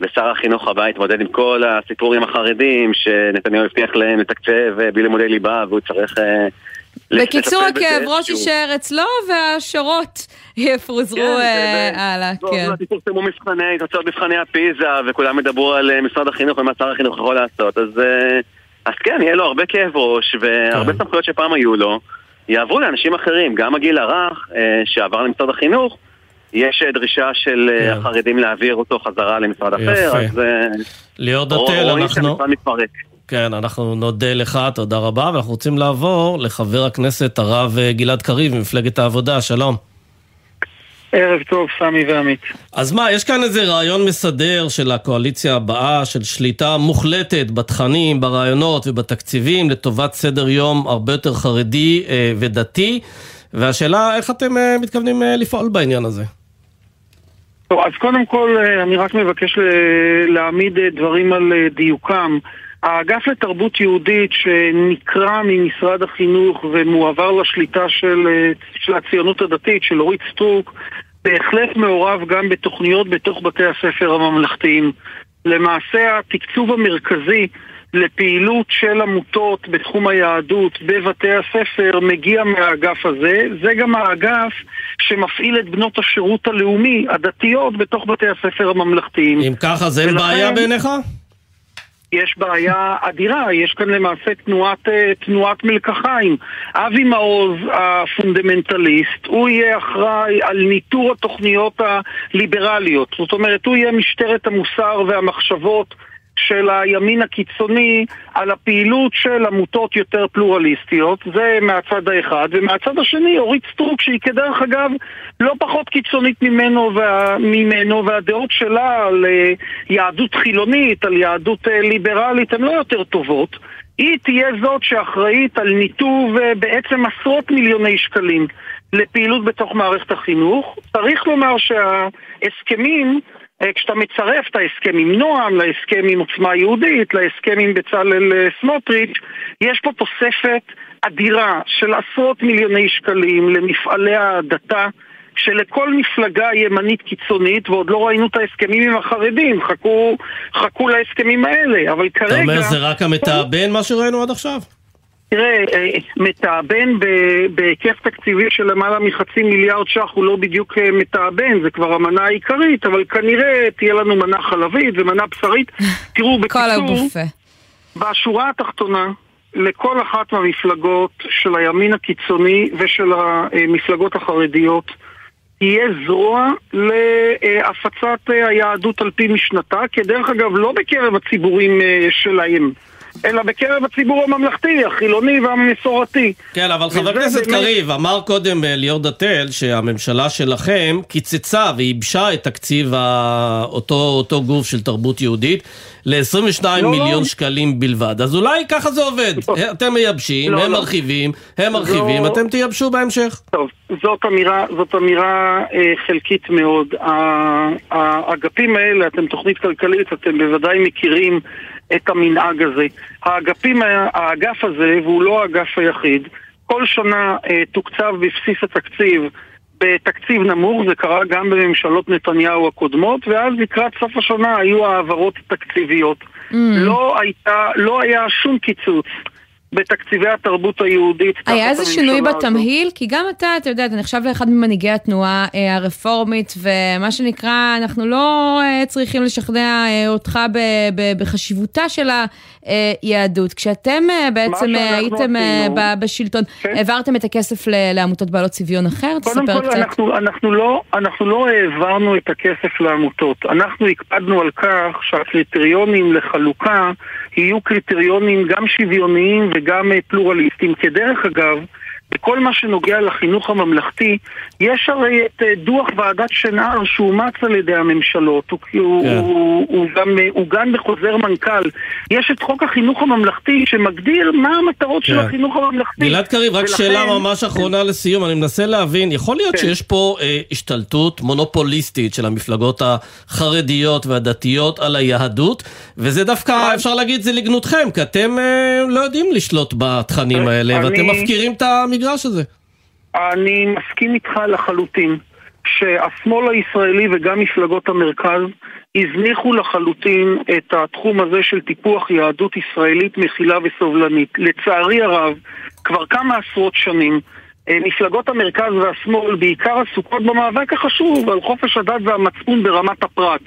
ושר החינוך הבא יתמודד עם כל הסיפורים החרדים שנתניהו הבטיח להם לתקצב אה, בלי לימודי ליבה והוא צריך... אה, בקיצור, הכאב ראש. יישאר אצלו והשורות יפוזרו כן, אה, זה- הלאה, לא, כן. לא, תפרסמו מבחני, תוצאות מבחני הפיזה, וכולם ידברו על משרד החינוך ומה שר החינוך יכול לעשות, אז, אז כן, יהיה לו הרבה כאב ראש, והרבה סמכויות שפעם היו לו, יעברו לאנשים אחרים, גם הגיל הרך שעבר למשרד החינוך, יש אה, דרישה של אה, כן. החרדים להעביר אותו חזרה למשרד אחר, יפה. אז אה, ליאור רואים אנחנו... כן, אנחנו נודה לך, תודה רבה, ואנחנו רוצים לעבור לחבר הכנסת הרב גלעד קריב ממפלגת העבודה, שלום. ערב טוב, סמי ועמית. אז מה, יש כאן איזה רעיון מסדר של הקואליציה הבאה, של שליטה מוחלטת בתכנים, ברעיונות ובתקציבים, לטובת סדר יום הרבה יותר חרדי אה, ודתי, והשאלה, איך אתם אה, מתכוונים אה, לפעול בעניין הזה? טוב, אז קודם כל אה, אני רק מבקש להעמיד אה, דברים על אה, דיוקם. האגף לתרבות יהודית שנקרא ממשרד החינוך ומועבר לשליטה של, של הציונות הדתית, של אורית סטרוק, בהחלט מעורב גם בתוכניות בתוך בתי הספר הממלכתיים. למעשה התקצוב המרכזי לפעילות של עמותות בתחום היהדות בבתי הספר מגיע מהאגף הזה. זה גם האגף שמפעיל את בנות השירות הלאומי, הדתיות, בתוך בתי הספר הממלכתיים. אם ככה, אז אין ולכן- בעיה בעיניך? יש בעיה אדירה, יש כאן למעשה תנועת, אה, תנועת מלקחיים. אבי מעוז הפונדמנטליסט, הוא יהיה אחראי על ניטור התוכניות הליברליות. זאת אומרת, הוא יהיה משטרת המוסר והמחשבות של הימין הקיצוני על הפעילות של עמותות יותר פלורליסטיות, זה מהצד האחד, ומהצד השני אורית סטרוק שהיא כדרך אגב לא פחות קיצונית ממנו, וה, ממנו והדעות שלה על אה, יהדות חילונית, על יהדות אה, ליברלית, הן לא יותר טובות. היא תהיה זאת שאחראית על ניתוב אה, בעצם עשרות מיליוני שקלים לפעילות בתוך מערכת החינוך. צריך לומר שההסכמים כשאתה מצרף את ההסכם עם נועם, להסכם עם עוצמה יהודית, להסכם עם בצלאל אה, סמוטריץ', יש פה תוספת אדירה של עשרות מיליוני שקלים למפעלי ההדתה. שלכל מפלגה ימנית קיצונית, ועוד לא ראינו את ההסכמים עם החרדים, חכו, חכו להסכמים האלה, אבל כרגע... אתה אומר זה רק המתאבן מה שראינו עד עכשיו? תראה, אה, מתאבן בהיקף תקציבי של למעלה מחצי מיליארד ש"ח הוא לא בדיוק אה, מתאבן, זה כבר המנה העיקרית, אבל כנראה תהיה לנו מנה חלבית ומנה בשרית. תראו, בקיצור. בשורה התחתונה, לכל אחת מהמפלגות של הימין הקיצוני ושל המפלגות החרדיות תהיה זרוע להפצת אה, היהדות על פי משנתה, כדרך אגב לא בקרב הציבורים שלהם, אלא בקרב הציבור הממלכתי, החילוני והמסורתי. כן, אבל חבר הכנסת באמת- קריב, אמר קודם אה, ליאור דתל שהממשלה שלכם קיצצה וייבשה את תקציב ה- אותו, אותו גוף של תרבות יהודית ל-22 לא, מיליון לא. שקלים בלבד. אז אולי ככה זה עובד. אתם מייבשים, לא, הם לא. מרחיבים, הם מרחיבים, לא. אתם תייבשו בהמשך. טוב, זאת אמירה, זאת אמירה אה, חלקית מאוד. האגפים האלה, אתם תוכנית כלכלית, אתם בוודאי מכירים את המנהג הזה. האגפים, האגף הזה, והוא לא האגף היחיד, כל שנה אה, תוקצב בבסיס התקציב בתקציב נמוך, זה קרה גם בממשלות נתניהו הקודמות, ואז לקראת סוף השנה היו העברות תקציביות. Mm. לא הייתה, לא היה שום קיצוץ בתקציבי התרבות היהודית. היה איזה שינוי הממשלה הזאת. בתמהיל? כי גם אתה, אתה יודע, אתה נחשב לאחד ממנהיגי התנועה אה, הרפורמית, ומה שנקרא, אנחנו לא אה, צריכים לשכנע אה, אותך ב- ב- בחשיבותה של היהדות. כשאתם אה, בעצם אה, הייתם אה, ב- בשלטון, העברתם את הכסף ל- לעמותות בעלות צביון אחר? קודם כל, קצת. אנחנו, אנחנו, לא, אנחנו לא העברנו את הכסף לעמותות. אנחנו הקפדנו על כך שהקריטריונים לחלוקה יהיו קריטריונים גם שוויוניים וגם אה, פלורליסטיים. כדרך אגב, בכל מה שנוגע לחינוך הממלכתי, יש הרי את אה, דוח ועדת שנהר שאומץ על ידי הממשלות, הוא, הוא, כן. הוא, הוא גם אה, עוגן בחוזר מנכ"ל. יש את חוק החינוך הממלכתי שמגדיר מה המטרות של כן. החינוך הממלכתי. גלעד קריב, רק ולכן- שאלה ממש אחרונה לסיום, אני מנסה להבין, יכול להיות כן. שיש פה אה, השתלטות מונופוליסטית של המפלגות החרדיות והדתיות על היהדות, וזה דווקא, אפשר להגיד, זה לגנותכם, כי אתם אה, לא יודעים לשלוט בתכנים האלה, אני- ואתם מפקירים את המגרש הזה. אני מסכים איתך לחלוטין שהשמאל הישראלי וגם מפלגות המרכז הזניחו לחלוטין את התחום הזה של טיפוח יהדות ישראלית מכילה וסובלנית. לצערי הרב, כבר כמה עשרות שנים אה, מפלגות המרכז והשמאל בעיקר עסוקות במאבק החשוב על חופש הדת והמצפון ברמת הפרט.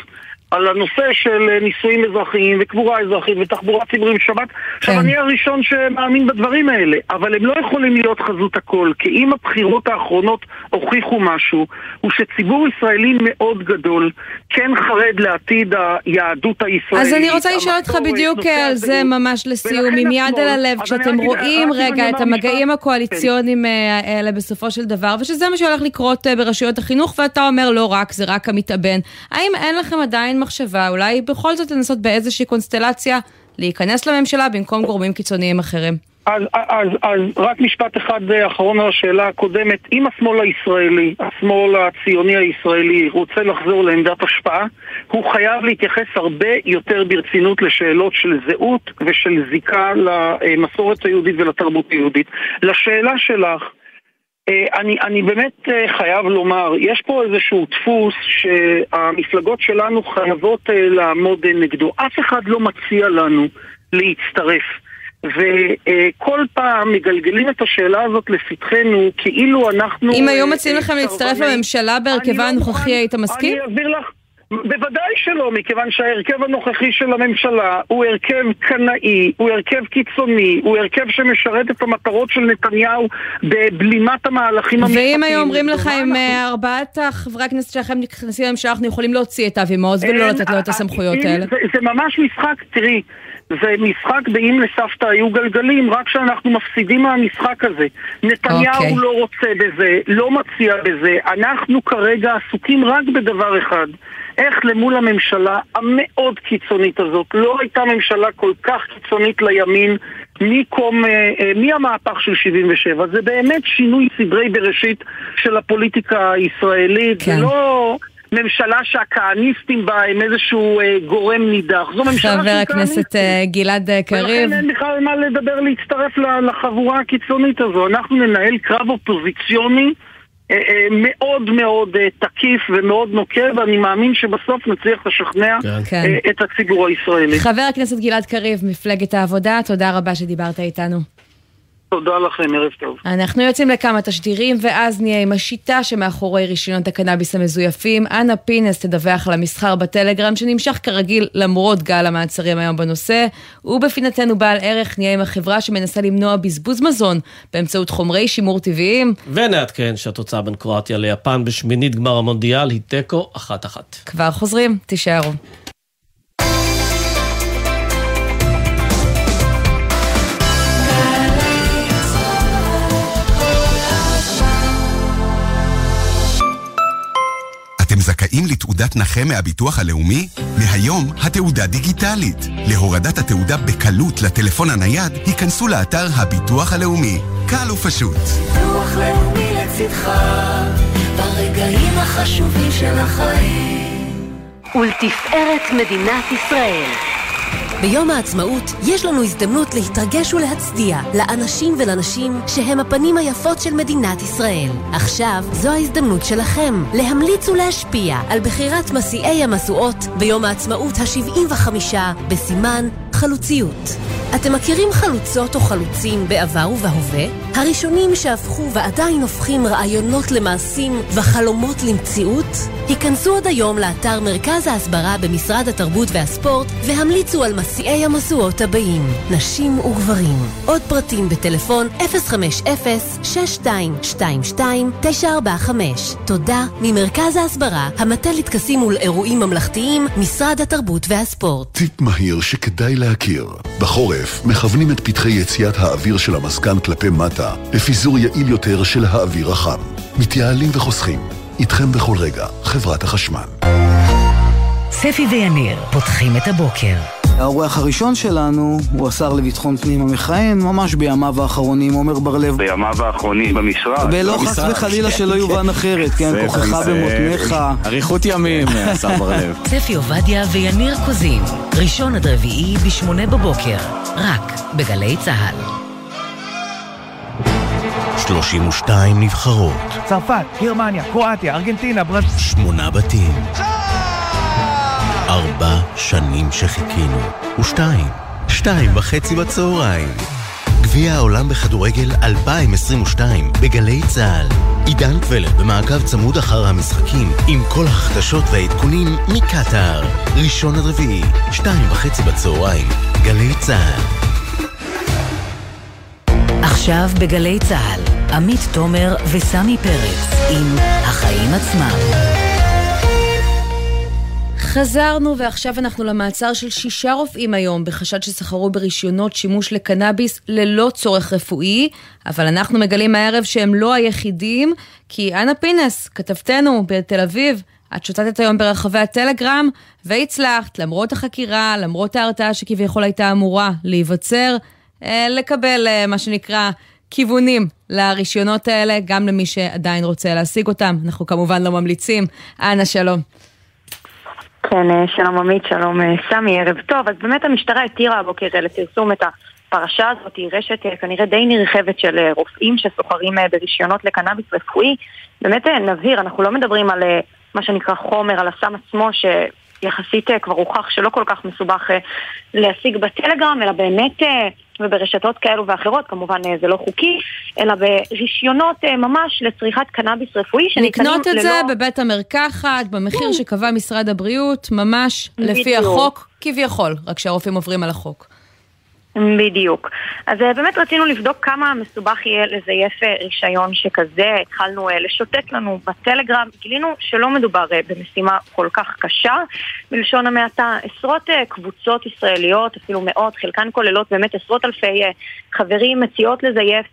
על הנושא של אה, נישואים אזרחיים וקבורה אזרחית ותחבורה ציבורית בשבת. עכשיו, אני הראשון שמאמין בדברים האלה, אבל הם לא יכולים להיות חזות הכל, כי אם הבחירות האחרונות הוכיחו משהו, הוא שציבור ישראלי מאוד גדול כן חרד לעתיד היהדות הישראלית. אז אני רוצה לשאול אותך בדיוק אה, על זה ממש לסיום, עם יד על הלב, כשאתם רואים רגע את המגעים הקואליציוניים כן. אה, האלה בסופו של דבר, ושזה מה שהולך לקרות ברשויות החינוך, ואתה אומר לא רק, זה רק המתאבן. האם אין לכם עדיין מחשבה, אולי בכל זאת לנסות באיזושהי קונסטלציה להיכנס לממשלה במקום גורמים קיצוניים אחרים. אז, אז, אז רק משפט אחד אחרון על השאלה הקודמת. אם השמאל הישראלי, השמאל הציוני הישראלי, רוצה לחזור לעמדת השפעה, הוא חייב להתייחס הרבה יותר ברצינות לשאלות של זהות ושל זיקה למסורת היהודית ולתרבות היהודית. לשאלה שלך, אה, אני, אני באמת אה, חייב לומר, יש פה איזשהו דפוס שהמפלגות שלנו חייבות אה, לעמוד נגדו. אף אחד לא מציע לנו להצטרף. וכל פעם מגלגלים את השאלה הזאת לפתחנו כאילו אנחנו... אם היו מציעים לכם להצטרף לממשלה בהרכבה לא הנוכחי, היית מסכים? אני אסביר לך. בוודאי שלא, מכיוון שההרכב הנוכחי של הממשלה הוא הרכב קנאי, הוא הרכב קיצוני, הוא הרכב שמשרת את המטרות של נתניהו בבלימת המהלכים המשפטיים. ואם היו אומרים לך עם אה, ארבעת חברי הכנסת שלכם נכנסים לממשלה, אנחנו יכולים להוציא את אבי מעוז ולא לתת לו את הסמכויות האלה? זה ממש משחק, תראי. זה משחק באם לסבתא היו גלגלים, רק שאנחנו מפסידים מהמשחק הזה. נתניהו okay. אוקיי. לא רוצה בזה, לא מציע בזה. אנחנו כרגע עסוקים רק בדבר אחד. איך למול הממשלה המאוד קיצונית הזאת, לא הייתה ממשלה כל כך קיצונית לימין מקום, אה, אה, מהמהפך של 77. זה באמת שינוי סדרי בראשית של הפוליטיקה הישראלית. כן. זה לא... ממשלה שהכהניסטים בה הם איזשהו אה, גורם נידח. זו ממשלה של כהניסטים. חבר הכנסת אה, גלעד אה, קריב. ולכן אין בכלל מה לדבר להצטרף לחבורה הקיצונית הזו. אנחנו ננהל קרב אופוזיציוני. אה, אה, מאוד מאוד אה, תקיף ומאוד נוקב, ואני מאמין שבסוף נצליח לשכנע כן. כן. את הציבור הישראלי. חבר הכנסת גלעד קריב, מפלגת העבודה, תודה רבה שדיברת איתנו. תודה לכם, ערב טוב. אנחנו יוצאים לכמה תשדירים, ואז נהיה עם השיטה שמאחורי רישיונות הקנאביס המזויפים. אנה פינס תדווח על המסחר בטלגרם, שנמשך כרגיל למרות גל המעצרים היום בנושא. ובפינתנו בעל ערך נהיה עם החברה שמנסה למנוע בזבוז מזון באמצעות חומרי שימור טבעיים. ונעדכן שהתוצאה בין קרואטיה ליפן בשמינית גמר המונדיאל היא תיקו אחת-אחת. כבר חוזרים, תישארו. זכאים לתעודת נכה מהביטוח הלאומי? מהיום התעודה דיגיטלית. להורדת התעודה בקלות לטלפון הנייד, היכנסו לאתר הביטוח הלאומי. קל ופשוט. ביטוח לאומי לצדך, ברגעים החשובים של החיים. ולתפארת מדינת ישראל. ביום העצמאות יש לנו הזדמנות להתרגש ולהצדיע לאנשים ולנשים שהם הפנים היפות של מדינת ישראל. עכשיו זו ההזדמנות שלכם להמליץ ולהשפיע על בחירת מסיעי המשואות ביום העצמאות ה-75 בסימן חלוציות. אתם מכירים חלוצות או חלוצים בעבר ובהווה? הראשונים שהפכו ועדיין הופכים רעיונות למעשים וחלומות למציאות? היכנסו עוד היום לאתר מרכז ההסברה במשרד התרבות והספורט והמליצו על מסיעי המשואות הבאים, נשים וגברים. עוד פרטים בטלפון 050-6222-945. תודה ממרכז ההסברה, המטה לטקסים ולאירועים ממלכתיים, משרד התרבות והספורט. טיפ מהיר שכדאי להכיר. בחורף מכוונים את פתחי יציאת האוויר של המזגן כלפי מטה לפיזור יעיל יותר של האוויר החם. מתייעלים וחוסכים. איתכם בכל רגע, חברת החשמל. ספי ויניר פותחים את הבוקר. האורח הראשון שלנו הוא השר לביטחון פנים המכהן, ממש בימיו האחרונים, עומר בר-לב. בימיו האחרונים במשרד. ולא חס וחלילה שלא יובן אחרת, כן, כוחך במותניך. אריכות ימים, השר בר-לב. ספי עובדיה ויניר קוזין, ראשון עד רביעי ב-8 בבוקר, רק בגלי צה"ל. 32 נבחרות. צרפת, גרמניה, קרואטיה, ארגנטינה, ברז... שמונה בתים. ארבע שנים שחיכינו. ושתיים. שתיים וחצי בצהריים. גביע העולם בכדורגל 2022 בגלי צה"ל. עידן קבלר במעקב צמוד אחר המשחקים עם כל החדשות והעדכונים מקטאר. ראשון עד רביעי, שתיים וחצי בצהריים. גלי צה"ל. עכשיו בגלי צה"ל, עמית תומר וסמי פרץ עם החיים עצמם. חזרנו ועכשיו אנחנו למעצר של שישה רופאים היום בחשד שסחרו ברישיונות שימוש לקנאביס ללא צורך רפואי, אבל אנחנו מגלים הערב שהם לא היחידים, כי אנה פינס, כתבתנו בתל אביב, את שוטטת היום ברחבי הטלגרם והצלחת, למרות החקירה, למרות ההרתעה שכביכול הייתה אמורה להיווצר, אה, לקבל אה, מה שנקרא כיוונים לרישיונות האלה, גם למי שעדיין רוצה להשיג אותם. אנחנו כמובן לא ממליצים. אנה, שלום. כן, אה, שלום עמית, שלום סמי, ערב טוב. אז באמת המשטרה התירה הבוקר לפרסום את הפרשה הזאת, היא רשת כנראה די נרחבת של רופאים שסוחרים ברישיונות לקנאביס רפואי. באמת נבהיר, אנחנו לא מדברים על מה שנקרא חומר, על הסם עצמו, ש... יחסית כבר הוכח שלא כל כך מסובך להשיג בטלגרם, אלא באמת וברשתות כאלו ואחרות, כמובן אה, זה לא חוקי, אלא ברישיונות אה, ממש לצריכת קנאביס רפואי שניתנים ללא... לקנות את זה בבית המרקחת, במחיר שקבע משרד הבריאות, ממש לפי החוק, כביכול, רק שהרופאים עוברים על החוק. בדיוק. אז אה, באמת רצינו לבדוק כמה מסובך יהיה לזייף אה, רישיון שכזה, התחלנו אה, לשוטט לנו בטלגרם, גילינו שלא מדובר במשימה כל כך קשה, בלשון המעטה, עשרות קבוצות ישראליות, אפילו מאות, חלקן כוללות באמת עשרות אלפי חברים מציעות לזייף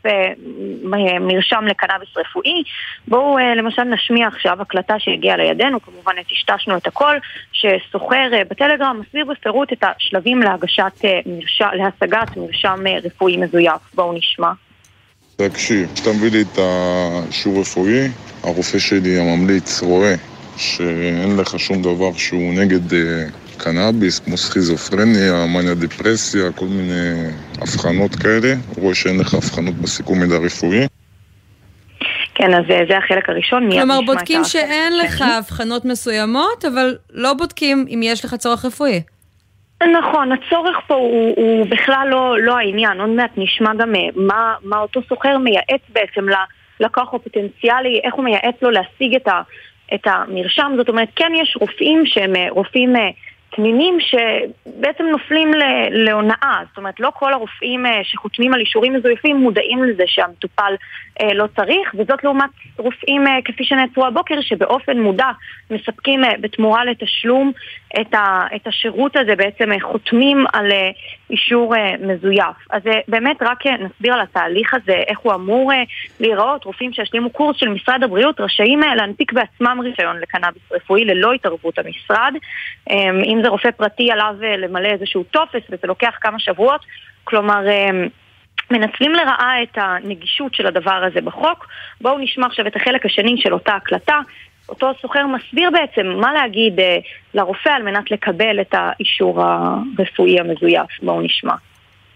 מרשם לקנאביס רפואי. בואו למשל נשמיע עכשיו הקלטה שהגיעה לידינו, כמובן טשטשנו את הכל, שסוחר בטלגרם מסביר בפירוט את השלבים להגשת מרשם, להשגת להשגת מרשם רפואי מזויף. בואו נשמע. תקשיב, כשאתה מביא לי את האישור רפואי, הרופא שלי הממליץ רואה שאין לך שום דבר שהוא נגד uh, קנאביס, כמו סכיזופרניה, מניה דיפרסיה, כל מיני אבחנות כאלה, הוא רואה שאין לך אבחנות בסיכום מידע רפואי. כן, אז זה החלק הראשון. כלומר, בודקים שאין לך אבחנות מסוימות, אבל לא בודקים אם יש לך צורך רפואי. נכון, הצורך פה הוא, הוא בכלל לא, לא העניין, עוד מעט נשמע גם אה, מה, מה אותו סוחר מייעץ בעצם ללקוח הפוטנציאלי, איך הוא מייעץ לו להשיג את, ה, את המרשם, זאת אומרת כן יש רופאים שהם אה, רופאים אה, תמימים שבעצם נופלים להונאה, זאת אומרת לא כל הרופאים שחותמים על אישורים מזויפים מודעים לזה שהמטופל לא צריך, וזאת לעומת רופאים כפי שנעצרו הבוקר שבאופן מודע מספקים בתמורה לתשלום את, ה, את השירות הזה, בעצם חותמים על אה, אישור אה, מזויף. אז אה, באמת רק נסביר על התהליך הזה, איך הוא אמור להיראות. רופאים שהשלימו קורס של משרד הבריאות רשאים להנפיק בעצמם רישיון לקנאביס רפואי ללא התערבות המשרד. אם זה רופא פרטי עליו למלא איזשהו טופס וזה לוקח כמה שבועות, כלומר... מנצלים לרעה את הנגישות של הדבר הזה בחוק. בואו נשמע עכשיו את החלק השני של אותה הקלטה, אותו סוחר מסביר בעצם מה להגיד אה, לרופא על מנת לקבל את האישור הרפואי המזויף. בואו נשמע.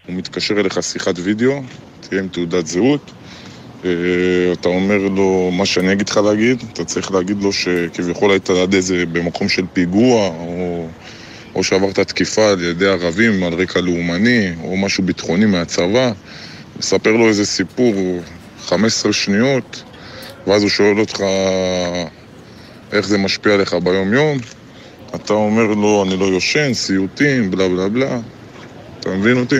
הוא מתקשר אליך שיחת וידאו, תהיה עם תעודת זהות. אה, אתה אומר לו מה שאני אגיד לך להגיד, אתה צריך להגיד לו שכביכול היית עד איזה במקום של פיגוע, או, או שעברת תקיפה על ידי ערבים על רקע לאומני, או משהו ביטחוני מהצבא. מספר לו איזה סיפור, 15 שניות, ואז הוא שואל אותך איך זה משפיע עליך ביום-יום. אתה אומר לו, אני לא יושן, סיוטים, בלה בלה בלה. אתה מבין אותי?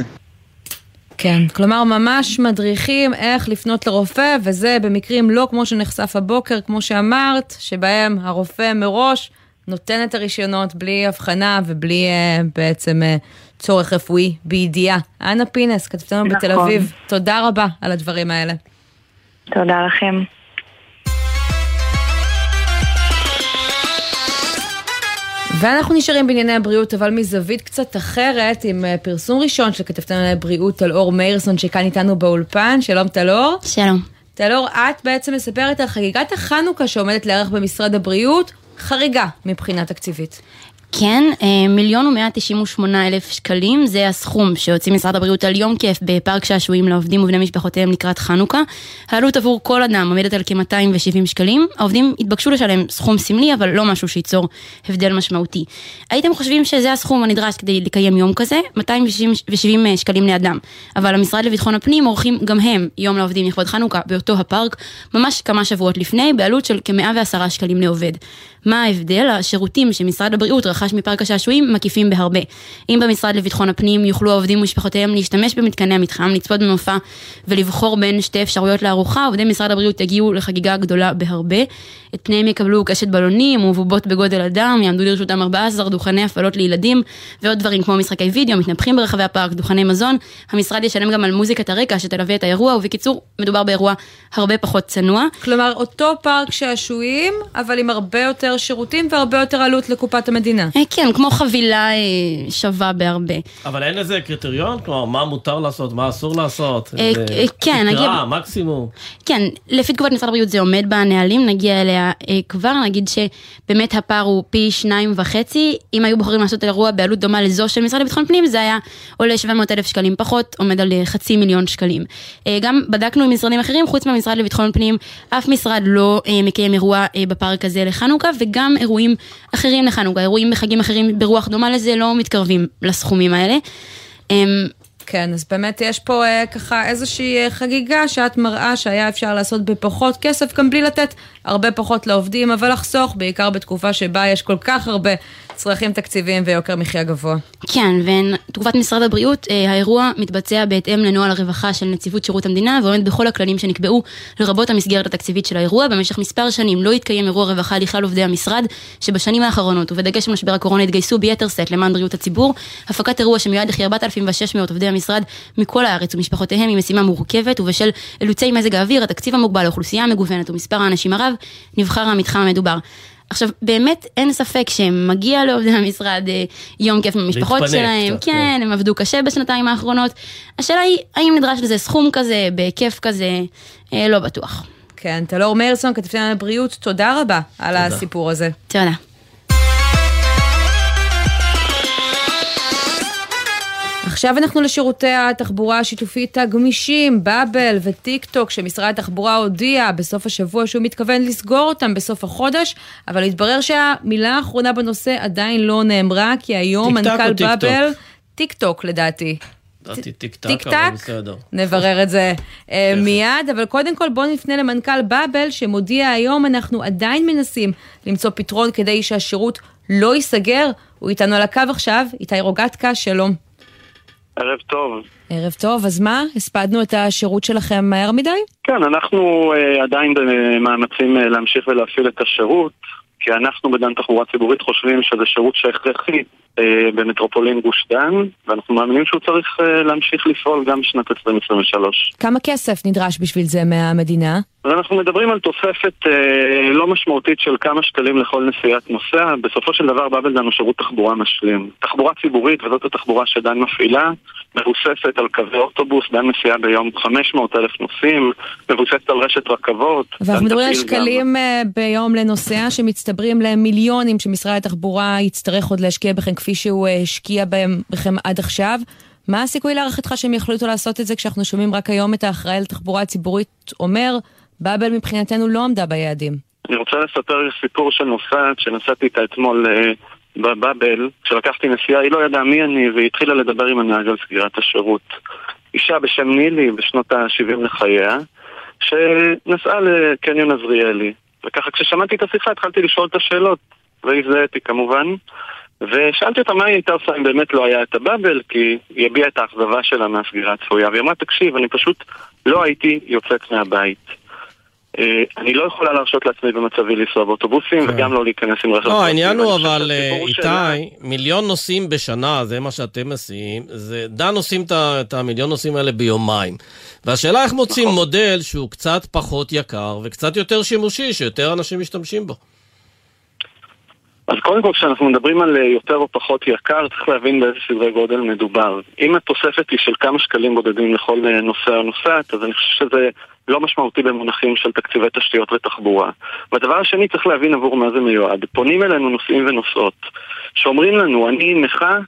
כן, כלומר ממש מדריכים איך לפנות לרופא, וזה במקרים לא כמו שנחשף הבוקר, כמו שאמרת, שבהם הרופא מראש נותן את הרישיונות בלי הבחנה ובלי uh, בעצם uh, צורך רפואי בידיעה. אנה פינס, כתבתנו נכון. בתל אביב, תודה רבה על הדברים האלה. תודה לכם. ואנחנו נשארים בענייני הבריאות, אבל מזווית קצת אחרת, עם אה, פרסום ראשון של כתבתנו לבריאות טלאור מאירסון, שכאן איתנו באולפן. שלום טלאור. שלום. טלאור, את בעצם מספרת על חגיגת החנוכה שעומדת לערך במשרד הבריאות, חריגה מבחינה תקציבית. כן, אה, מיליון ומאה תשעים ושמונה אלף שקלים, זה הסכום שהוציא משרד הבריאות על יום כיף בפארק שעשועים לעובדים ובני משפחותיהם לקראת חנוכה. העלות עבור כל אדם עומדת על כ-270 שקלים. העובדים התבקשו לשלם סכום סמלי, אבל לא משהו שייצור הבדל משמעותי. הייתם חושבים שזה הסכום הנדרש כדי לקיים יום כזה? 270 אה, שקלים לאדם. אבל המשרד לביטחון הפנים עורכים גם הם יום לעובדים לכבוד חנוכה באותו הפארק, ממש כמה שבועות לפני, בעלות של כ-110 שקלים לעובד. מה ההבדל? השירותים שמשרד הבריאות רכש מפארק השעשועים מקיפים בהרבה. אם במשרד לביטחון הפנים יוכלו העובדים ומשפחותיהם להשתמש במתקני המתחם, לצפות במופע ולבחור בין שתי אפשרויות לארוחה, עובדי משרד הבריאות יגיעו לחגיגה גדולה בהרבה. את פניהם יקבלו קשת בלונים ובובות בגודל אדם, יעמדו לרשותם 14 דוכני הפעלות לילדים ועוד דברים כמו משחקי וידאו, מתנפחים ברחבי הפארק, דוכני מזון. המשרד ישלם גם על מוזיקת הרקע שתלווה את האירוע, ובקיצור, מדובר באירוע הרבה פחות צנוע. כלומר, אותו פארק שעשועים, אבל עם הרבה יותר שירותים והרבה יותר עלות לקופת המדינה. אה, כן, כמו חבילה אה, שווה בהרבה. אבל אין איזה קריטריון? כלומר, מה מותר לעשות, מה אסור לעשות? אה, כן, נגיד... נגיע... מקסימום? כן, לפי תגובת משרד הבריאות זה עומד בנהלים, נגיע אליה כבר, נגיד שבאמת הפער הוא פי שניים וחצי, אם היו בוחרים לעשות אירוע בעלות דומה לזו של משרד לביטחון פנים, זה היה עולה 700 אלף שקלים פחות, עומד על חצי מיליון שקלים. גם בדקנו עם משרדים אחרים, חוץ מהמשרד לביטחון פנים, אף משרד לא מקיים אירוע בפארק הזה לחנוכה, וגם אירועים אחרים לחנוכה, אירועים בחגים אחרים ברוח דומה לזה לא מתקרבים לסכומים האלה. אמ, כן, אז באמת יש פה אה, ככה איזושהי אה, חגיגה שאת מראה שהיה אפשר לעשות בפחות כסף, גם בלי לתת הרבה פחות לעובדים, אבל לחסוך, בעיקר בתקופה שבה יש כל כך הרבה צרכים תקציביים ויוקר מחיה גבוה. כן, ותגובת משרד הבריאות, אה, האירוע מתבצע בהתאם לנוהל הרווחה של נציבות שירות המדינה ועומד בכל הכללים שנקבעו, לרבות המסגרת התקציבית של האירוע. במשך מספר שנים לא התקיים אירוע רווחה לכלל עובדי המשרד, שבשנים האחרונות, ובדגש על משבר הקורונה, התגייסו ביתר שאת למען בריאות הציבור. הפקת אירוע שמיועד לכי 4,600 עובדי המשרד מכל הארץ ומשפחותיהם היא משימה מורכבת, ובשל אילוצי מזג האוויר, התקציב המוגבל. עכשיו, באמת אין ספק שמגיע לעובדי המשרד אה, יום כיף מהמשפחות שלהם, קצת, כן, כן, הם עבדו קשה בשנתיים האחרונות. השאלה היא, האם נדרש לזה סכום כזה, בהיקף כזה, אה, לא בטוח. כן, טלור מאירסון, כתבתי הבריאות, תודה רבה על תודה. הסיפור הזה. תודה. עכשיו אנחנו לשירותי התחבורה השיתופית הגמישים, באבל וטיק טוק, שמשרד התחבורה הודיע בסוף השבוע שהוא מתכוון לסגור אותם בסוף החודש, אבל התברר שהמילה האחרונה בנושא עדיין לא נאמרה, כי היום מנכ"ל באבל, טיק טוק לדעתי. לדעתי טיק טק, אבל בסדר. נברר את זה אה, מיד, אבל קודם כל בואו נפנה למנכ"ל באבל, שמודיע היום אנחנו עדיין מנסים למצוא פתרון כדי שהשירות לא ייסגר. הוא איתנו על הקו עכשיו, איתי רוגטקה, שלום. ערב טוב. ערב טוב, אז מה? הספדנו את השירות שלכם מהר מדי? כן, אנחנו uh, עדיין במאמצים uh, להמשיך ולהפעיל את השירות, כי אנחנו בדן תחבורה ציבורית חושבים שזה שירות שהכרחי במטרופולין גוש דן, ואנחנו מאמינים שהוא צריך uh, להמשיך לפעול גם בשנת 2023. כמה כסף נדרש בשביל זה מהמדינה? אז אנחנו מדברים על תוספת אה, לא משמעותית של כמה שקלים לכל נסיעת נוסע. בסופו של דבר באבלדן הוא שירות תחבורה משלים. תחבורה ציבורית, וזאת התחבורה שדן מפעילה, מבוססת על קווי אוטובוס, דן מסיעה ביום 500 אלף נוסעים, מבוססת על רשת רכבות. ואנחנו מדברים על שקלים גם... אה, ביום לנוסע שמצטברים למיליונים שמשרד התחבורה יצטרך עוד להשקיע בכם כפי שהוא אה, השקיע בהם, בכם עד עכשיו. מה הסיכוי להערכתך שהם יחליטו לעשות את זה כשאנחנו שומעים רק היום את האחראי לתחבורה הציבורית אומר באבל מבחינתנו לא עמדה ביעדים. אני רוצה לספר סיפור של נוסעת שנסעתי איתה אתמול uh, בבאבל, כשלקחתי נסיעה, היא לא ידעה מי אני והיא התחילה לדבר עם הנהג על סגירת השירות. אישה בשם נילי בשנות ה-70 לחייה, שנסעה לקניון עזריאלי. וככה כששמעתי את השיחה התחלתי לשאול את השאלות, והזדהיתי כמובן. ושאלתי אותה מה היא הייתה עושה אם באמת לא היה את הבאבל, כי היא הביעה את האכזבה שלה מהסגירה הצפויה, והיא אמרה, תקשיב, אני פשוט לא הייתי יוצאת מהבית. אה, אני לא יכולה להרשות לעצמי במצבי לנסוע באוטובוסים, כן. וגם לא להיכנס עם רכב. לא, העניין הוא אבל, אה, איתי, מיליון נוסעים בשנה, זה מה שאתם מסיעים, זה דן עושים את המיליון נוסעים האלה ביומיים. והשאלה איך מוצאים נכון. מודל שהוא קצת פחות יקר וקצת יותר שימושי, שיותר אנשים משתמשים בו. אז קודם כל כשאנחנו מדברים על אה, יותר או פחות יקר, צריך להבין באיזה סדרי גודל מדובר. אם התוספת היא של כמה שקלים בודדים לכל נוסע או נוסעת, אז אני חושב שזה לא משמעותי במונחים של תקציבי תשתיות ותחבורה. והדבר השני, צריך להבין עבור מה זה מיועד. פונים אלינו נוסעים ונוסעות, שאומרים לנו, אני נכה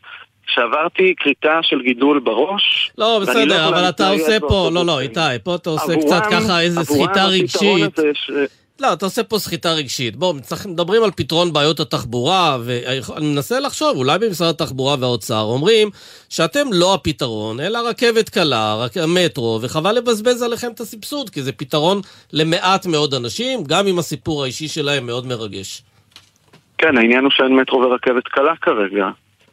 שעברתי כריתה של גידול בראש. לא, בסדר, אבל אתה עושה פה, לא, לא, איתי, פה אתה עושה קצת ככה איזה סחיטה רגשית. לא, אתה עושה פה סחיטה רגשית. בואו, מדברים על פתרון בעיות התחבורה, ואני מנסה לחשוב, אולי במשרד התחבורה והאוצר אומרים שאתם לא הפתרון, אלא רכבת קלה, רק המטרו, וחבל לבזבז עליכם את הסבסוד, כי זה פתרון למעט מאוד אנשים, גם אם הסיפור האישי שלהם מאוד מרגש. כן, העניין הוא שאין מטרו ורכבת קלה כרגע.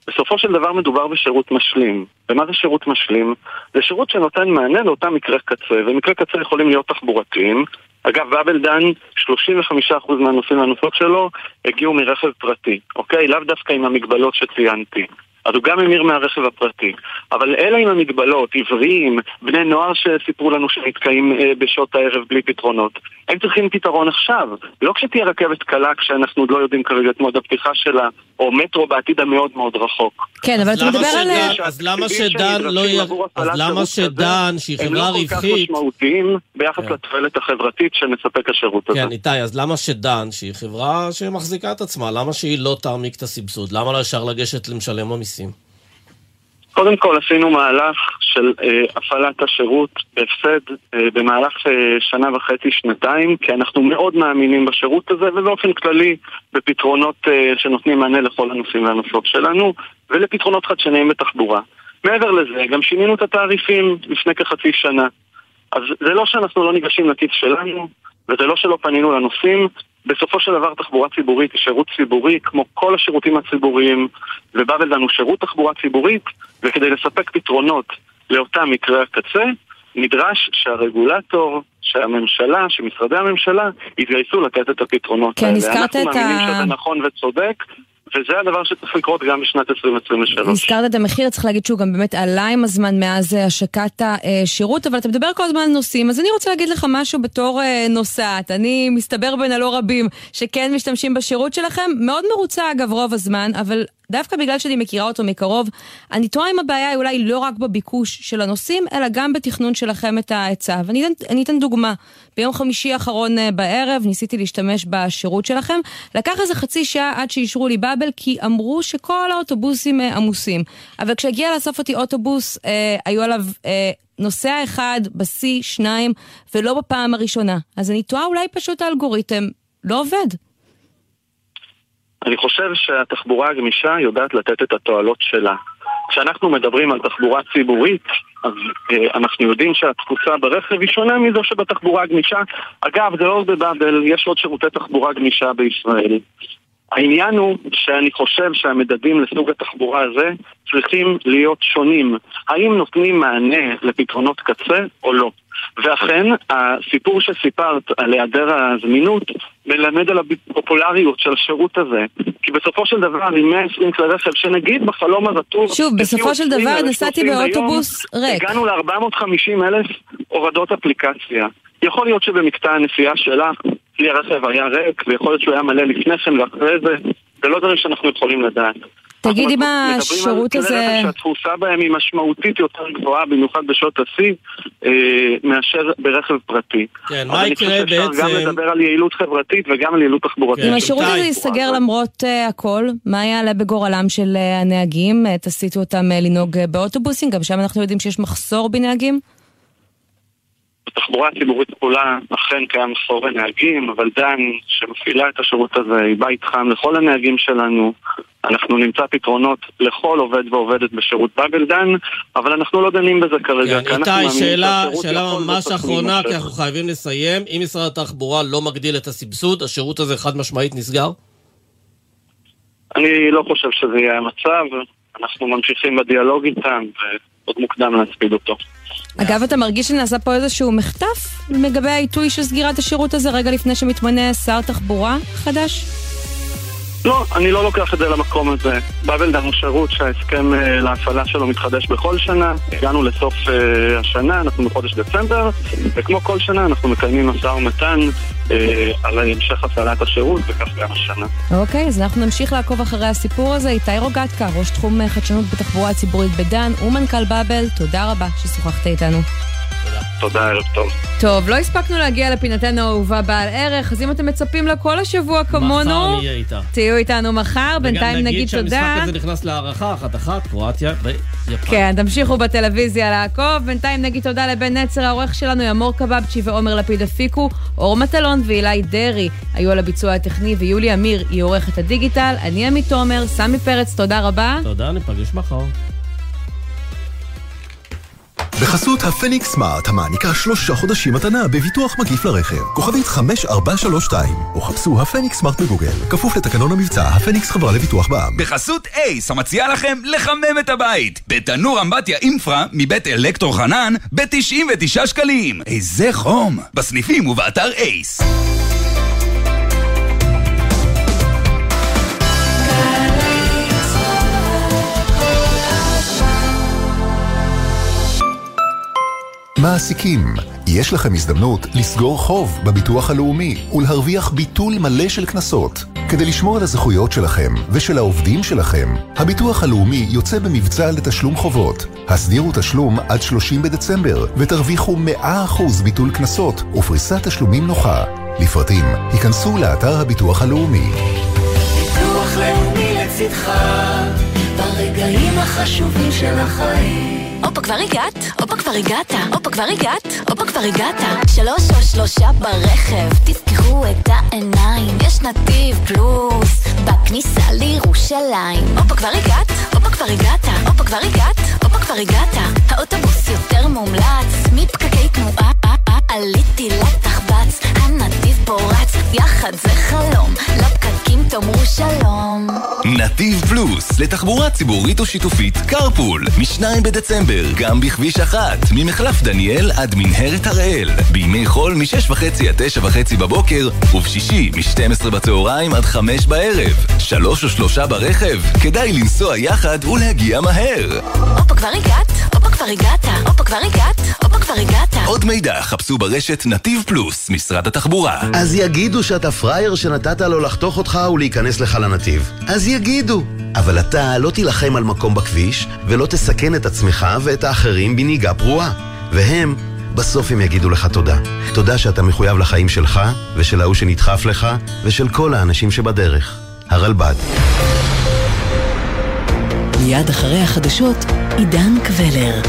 בסופו של דבר מדובר בשירות משלים. ומה זה שירות משלים? זה שירות שנותן מענה לאותם מקרי קצה, ומקרי קצה יכולים להיות תחבורתיים. אגב, באבל דן, 35% מהנוסעים והנוסעות שלו הגיעו מרכב פרטי, אוקיי? לאו דווקא עם המגבלות שציינתי. אז הוא גם המיר מהרכב הפרטי. אבל אלה עם המגבלות, עבריים, בני נוער שסיפרו לנו שנתקעים אה, בשעות הערב בלי פתרונות. הם צריכים פתרון עכשיו. לא כשתהיה רכבת קלה, כשאנחנו עוד לא יודעים כרגע את מועד הפתיחה שלה, או מטרו בעתיד המאוד מאוד רחוק. כן, אבל אתה מדבר על... אז למה שדן לא יהיה... אז למה שדן, שהיא חברה רווחית... הם לא כל כך משמעותיים ביחס כן. לתועלת החברתית שמספק השירות הזה. כן, איתי, אז למה שדן, שהיא חברה שמחזיקה את עצמה, למה שהיא לא תעמיק את הסבסוד? למה לא אפשר לגשת למשלם המיסים? קודם כל עשינו מהלך של אה, הפעלת השירות בהפסד אה, במהלך אה, שנה וחצי, שנתיים, כי אנחנו מאוד מאמינים בשירות הזה ובאופן כללי בפתרונות אה, שנותנים מענה לכל הנושאים והנושאות שלנו ולפתרונות חדשניים בתחבורה. מעבר לזה, גם שינינו את התעריפים לפני כחצי שנה. אז זה לא שאנחנו לא ניגשים לכיס שלנו, וזה לא שלא פנינו לנושאים, בסופו של דבר תחבורה ציבורית היא שירות ציבורי כמו כל השירותים הציבוריים ובאבל לנו שירות תחבורה ציבורית וכדי לספק פתרונות לאותם מקרי הקצה נדרש שהרגולטור, שהממשלה, שמשרדי הממשלה יתגייסו לתת את הפתרונות כן, האלה. הזכרת את ה... אנחנו מאמינים שזה נכון וצודק וזה הדבר שצריך לקרות גם בשנת 2023. הזכרת את המחיר, צריך להגיד שהוא גם באמת עלה עם הזמן מאז אה, השקת השירות, אבל אתה מדבר כל הזמן על נוסעים, אז אני רוצה להגיד לך משהו בתור אה, נוסעת. אני מסתבר בין הלא רבים שכן משתמשים בשירות שלכם, מאוד מרוצה אגב רוב הזמן, אבל דווקא בגלל שאני מכירה אותו מקרוב, אני תוהה אם הבעיה היא אולי לא רק בביקוש של הנוסעים, אלא גם בתכנון שלכם את ההיצע. ואני אתן, אתן דוגמה. ביום חמישי האחרון אה, בערב ניסיתי להשתמש בשירות שלכם. לקח איזה חצי שעה עד שאישרו לי באבל, כי אמרו שכל האוטובוסים אה, עמוסים. אבל כשהגיע לאסוף אותי אוטובוס, אה, היו עליו... אה, נוסע אחד בשיא, שניים, ולא בפעם הראשונה. אז אני תוהה אולי פשוט האלגוריתם לא עובד. אני חושב שהתחבורה הגמישה יודעת לתת את התועלות שלה. כשאנחנו מדברים על תחבורה ציבורית, אז אה, אנחנו יודעים שהתפוצה ברכב היא שונה מזו שבתחבורה הגמישה. אגב, זה לא בבאבל, יש עוד שירותי תחבורה גמישה בישראל. העניין הוא שאני חושב שהמדדים לסוג התחבורה הזה צריכים להיות שונים. האם נותנים מענה לפתרונות קצה או לא? ואכן, הסיפור שסיפרת על היעדר הזמינות מלמד על הפופולריות של השירות הזה. כי בסופו של דבר, עם 120 כלי רכב, שנגיד בחלום הרטוב... שוב, בסופו של דבר נסעתי באוטובוס ריק. הגענו ל-450 אלף הורדות אפליקציה. יכול להיות שבמקטע הנסיעה שלך, כלי הרכב היה ריק, ויכול להיות שהוא היה מלא לפני כן ואחרי זה. זה לא דברים שאנחנו יכולים לדעת. תגיד אם השירות הזה... אנחנו מדברים על כלי רכב שהתפוסה בהם היא משמעותית יותר גבוהה, במיוחד בשעות השיא, אה, מאשר ברכב פרטי. כן, מה יקרה בעצם... אבל אני חושב שאפשר גם לדבר על יעילות חברתית וגם על יעילות תחבורתית. אם השירות הזה ייסגר למרות uh, הכל, מה יעלה בגורלם של uh, הנהגים? Uh, תסיטו אותם uh, לנהוג uh, באוטובוסים? גם שם אנחנו יודעים שיש מחסור בנהגים? בתחבורה הציבורית כולה אכן קיים מחסור בנהגים, אבל דן, שמפעילה את השירות הזה, היא בית חם לכל הנהגים שלנו. אנחנו נמצא פתרונות לכל עובד ועובדת בשירות באבל דן, אבל אנחנו לא דנים בזה כרגע. כן, איתי, שאלה, שאלה ממש אחרונה, כי אנחנו חייבים לסיים. אם משרד התחבורה לא מגדיל את הסבסוד, השירות הזה חד משמעית נסגר? אני לא חושב שזה יהיה המצב. אנחנו ממשיכים בדיאלוג איתם, ועוד מוקדם להספיד אותו. אגב, אתה מרגיש שנעשה פה איזשהו מחטף לגבי העיתוי של סגירת השירות הזה רגע לפני שמתמנה שר תחבורה חדש? לא, אני לא לוקח את זה למקום הזה. באבל דנו שירות שההסכם אה, להפעלה שלו מתחדש בכל שנה. הגענו לסוף אה, השנה, אנחנו בחודש דצמבר, וכמו כל שנה אנחנו מקיימים משא ומתן אה, על המשך הפעלת השירות, וכך גם השנה. אוקיי, אז אנחנו נמשיך לעקוב אחרי הסיפור הזה. איתי רוגטקה, ראש תחום חדשנות בתחבורה הציבורית בדן, ומנכ"ל באבל, תודה רבה ששוחחת איתנו. תודה. ערב טוב. טוב, לא הספקנו להגיע לפינתנו האהובה בעל ערך, אז אם אתם מצפים לה כל השבוע כמונו, מחר נהיה איתה. תהיו איתנו מחר, בינתיים נגיד וגם תודה. נגיד שהמשחק הזה נכנס להערכה אחת-אחת, קרואטיה ויפן. כן, תמשיכו בטלוויזיה לעקוב. בינתיים נגיד תודה לבן נצר, העורך שלנו, ימור קבבצ'י ועומר לפיד הפיקו, אור מטלון ואילי דרעי היו על הביצוע הטכני, ויולי אמיר היא עורכת הדיגיטל, אני עמית תומר, סמי פרץ, תודה רבה. תודה, ניפגש מחר. בחסות הפניקס סמארט המעניקה שלושה חודשים מתנה בביטוח מקיף לרכב. כוכבית 5432, או חפשו הפניקס סמארט בגוגל. כפוף לתקנון המבצע, הפניקס חברה לביטוח בע"מ. בחסות אייס, המציעה לכם לחמם את הבית. בתנור אמבטיה אינפרה מבית אלקטרו חנן ב-99 שקלים. איזה חום. בסניפים ובאתר אייס. מעסיקים, יש לכם הזדמנות לסגור חוב בביטוח הלאומי ולהרוויח ביטול מלא של קנסות. כדי לשמור על הזכויות שלכם ושל העובדים שלכם, הביטוח הלאומי יוצא במבצע לתשלום חובות. הסדירו תשלום עד 30 בדצמבר ותרוויחו 100% ביטול קנסות ופריסת תשלומים נוחה. לפרטים, היכנסו לאתר הביטוח הלאומי. ביטוח לאומי לצדך, ברגעים החשובים של החיים. הופה כבר הגעת, הופה כבר הגעת, הופה כבר הגעת, הופה כבר הגעת. שלוש או שלושה ברכב, תפקחו את העיניים, יש נתיב פלוס, בכניסה לירושלים. הופה כבר הגעת, הופה כבר הגעת, הופה כבר הגעת, הופה כבר הגעת. האוטובוס יותר מומלץ, מפקקי תנועה, עליתי לתחבץ, הנתיב פורץ, יחד זה חלום, לפקקים תאמרו שלום. נתיב פלוס, לתחבורה ציבורית או שיתופית, קרפול, מ-2 בדצמבר, גם בכביש אחת, ממחלף דניאל עד מנהרת הראל, בימי חול מ-6.5 עד 9.5 בבוקר, ובשישי מ-12 בצהריים עד 5 בערב. שלוש או שלושה ברכב, כדאי לנסוע יחד ולהגיע מהר. הופה כבר הגעת, הופה כבר הגעת, הופה כבר הגעת, הופה כבר הגעת. עוד מידע חפשו ברשת נתיב פלוס, משרד התחבורה. אז יגידו שאתה פראייר שנתת לו לחתוך אותך ולהיכנס לך לנתיב. אז יגידו. אבל אתה לא תילחם על מקום בכביש, ולא תסכן את עצמך ואת האחרים בנהיגה פרועה. והם, בסוף הם יגידו לך תודה. תודה שאתה מחויב לחיים שלך, ושל ההוא שנדחף לך, ושל כל האנשים שבדרך. הרלב"ד. מיד אחרי החדשות, עידן קבלר.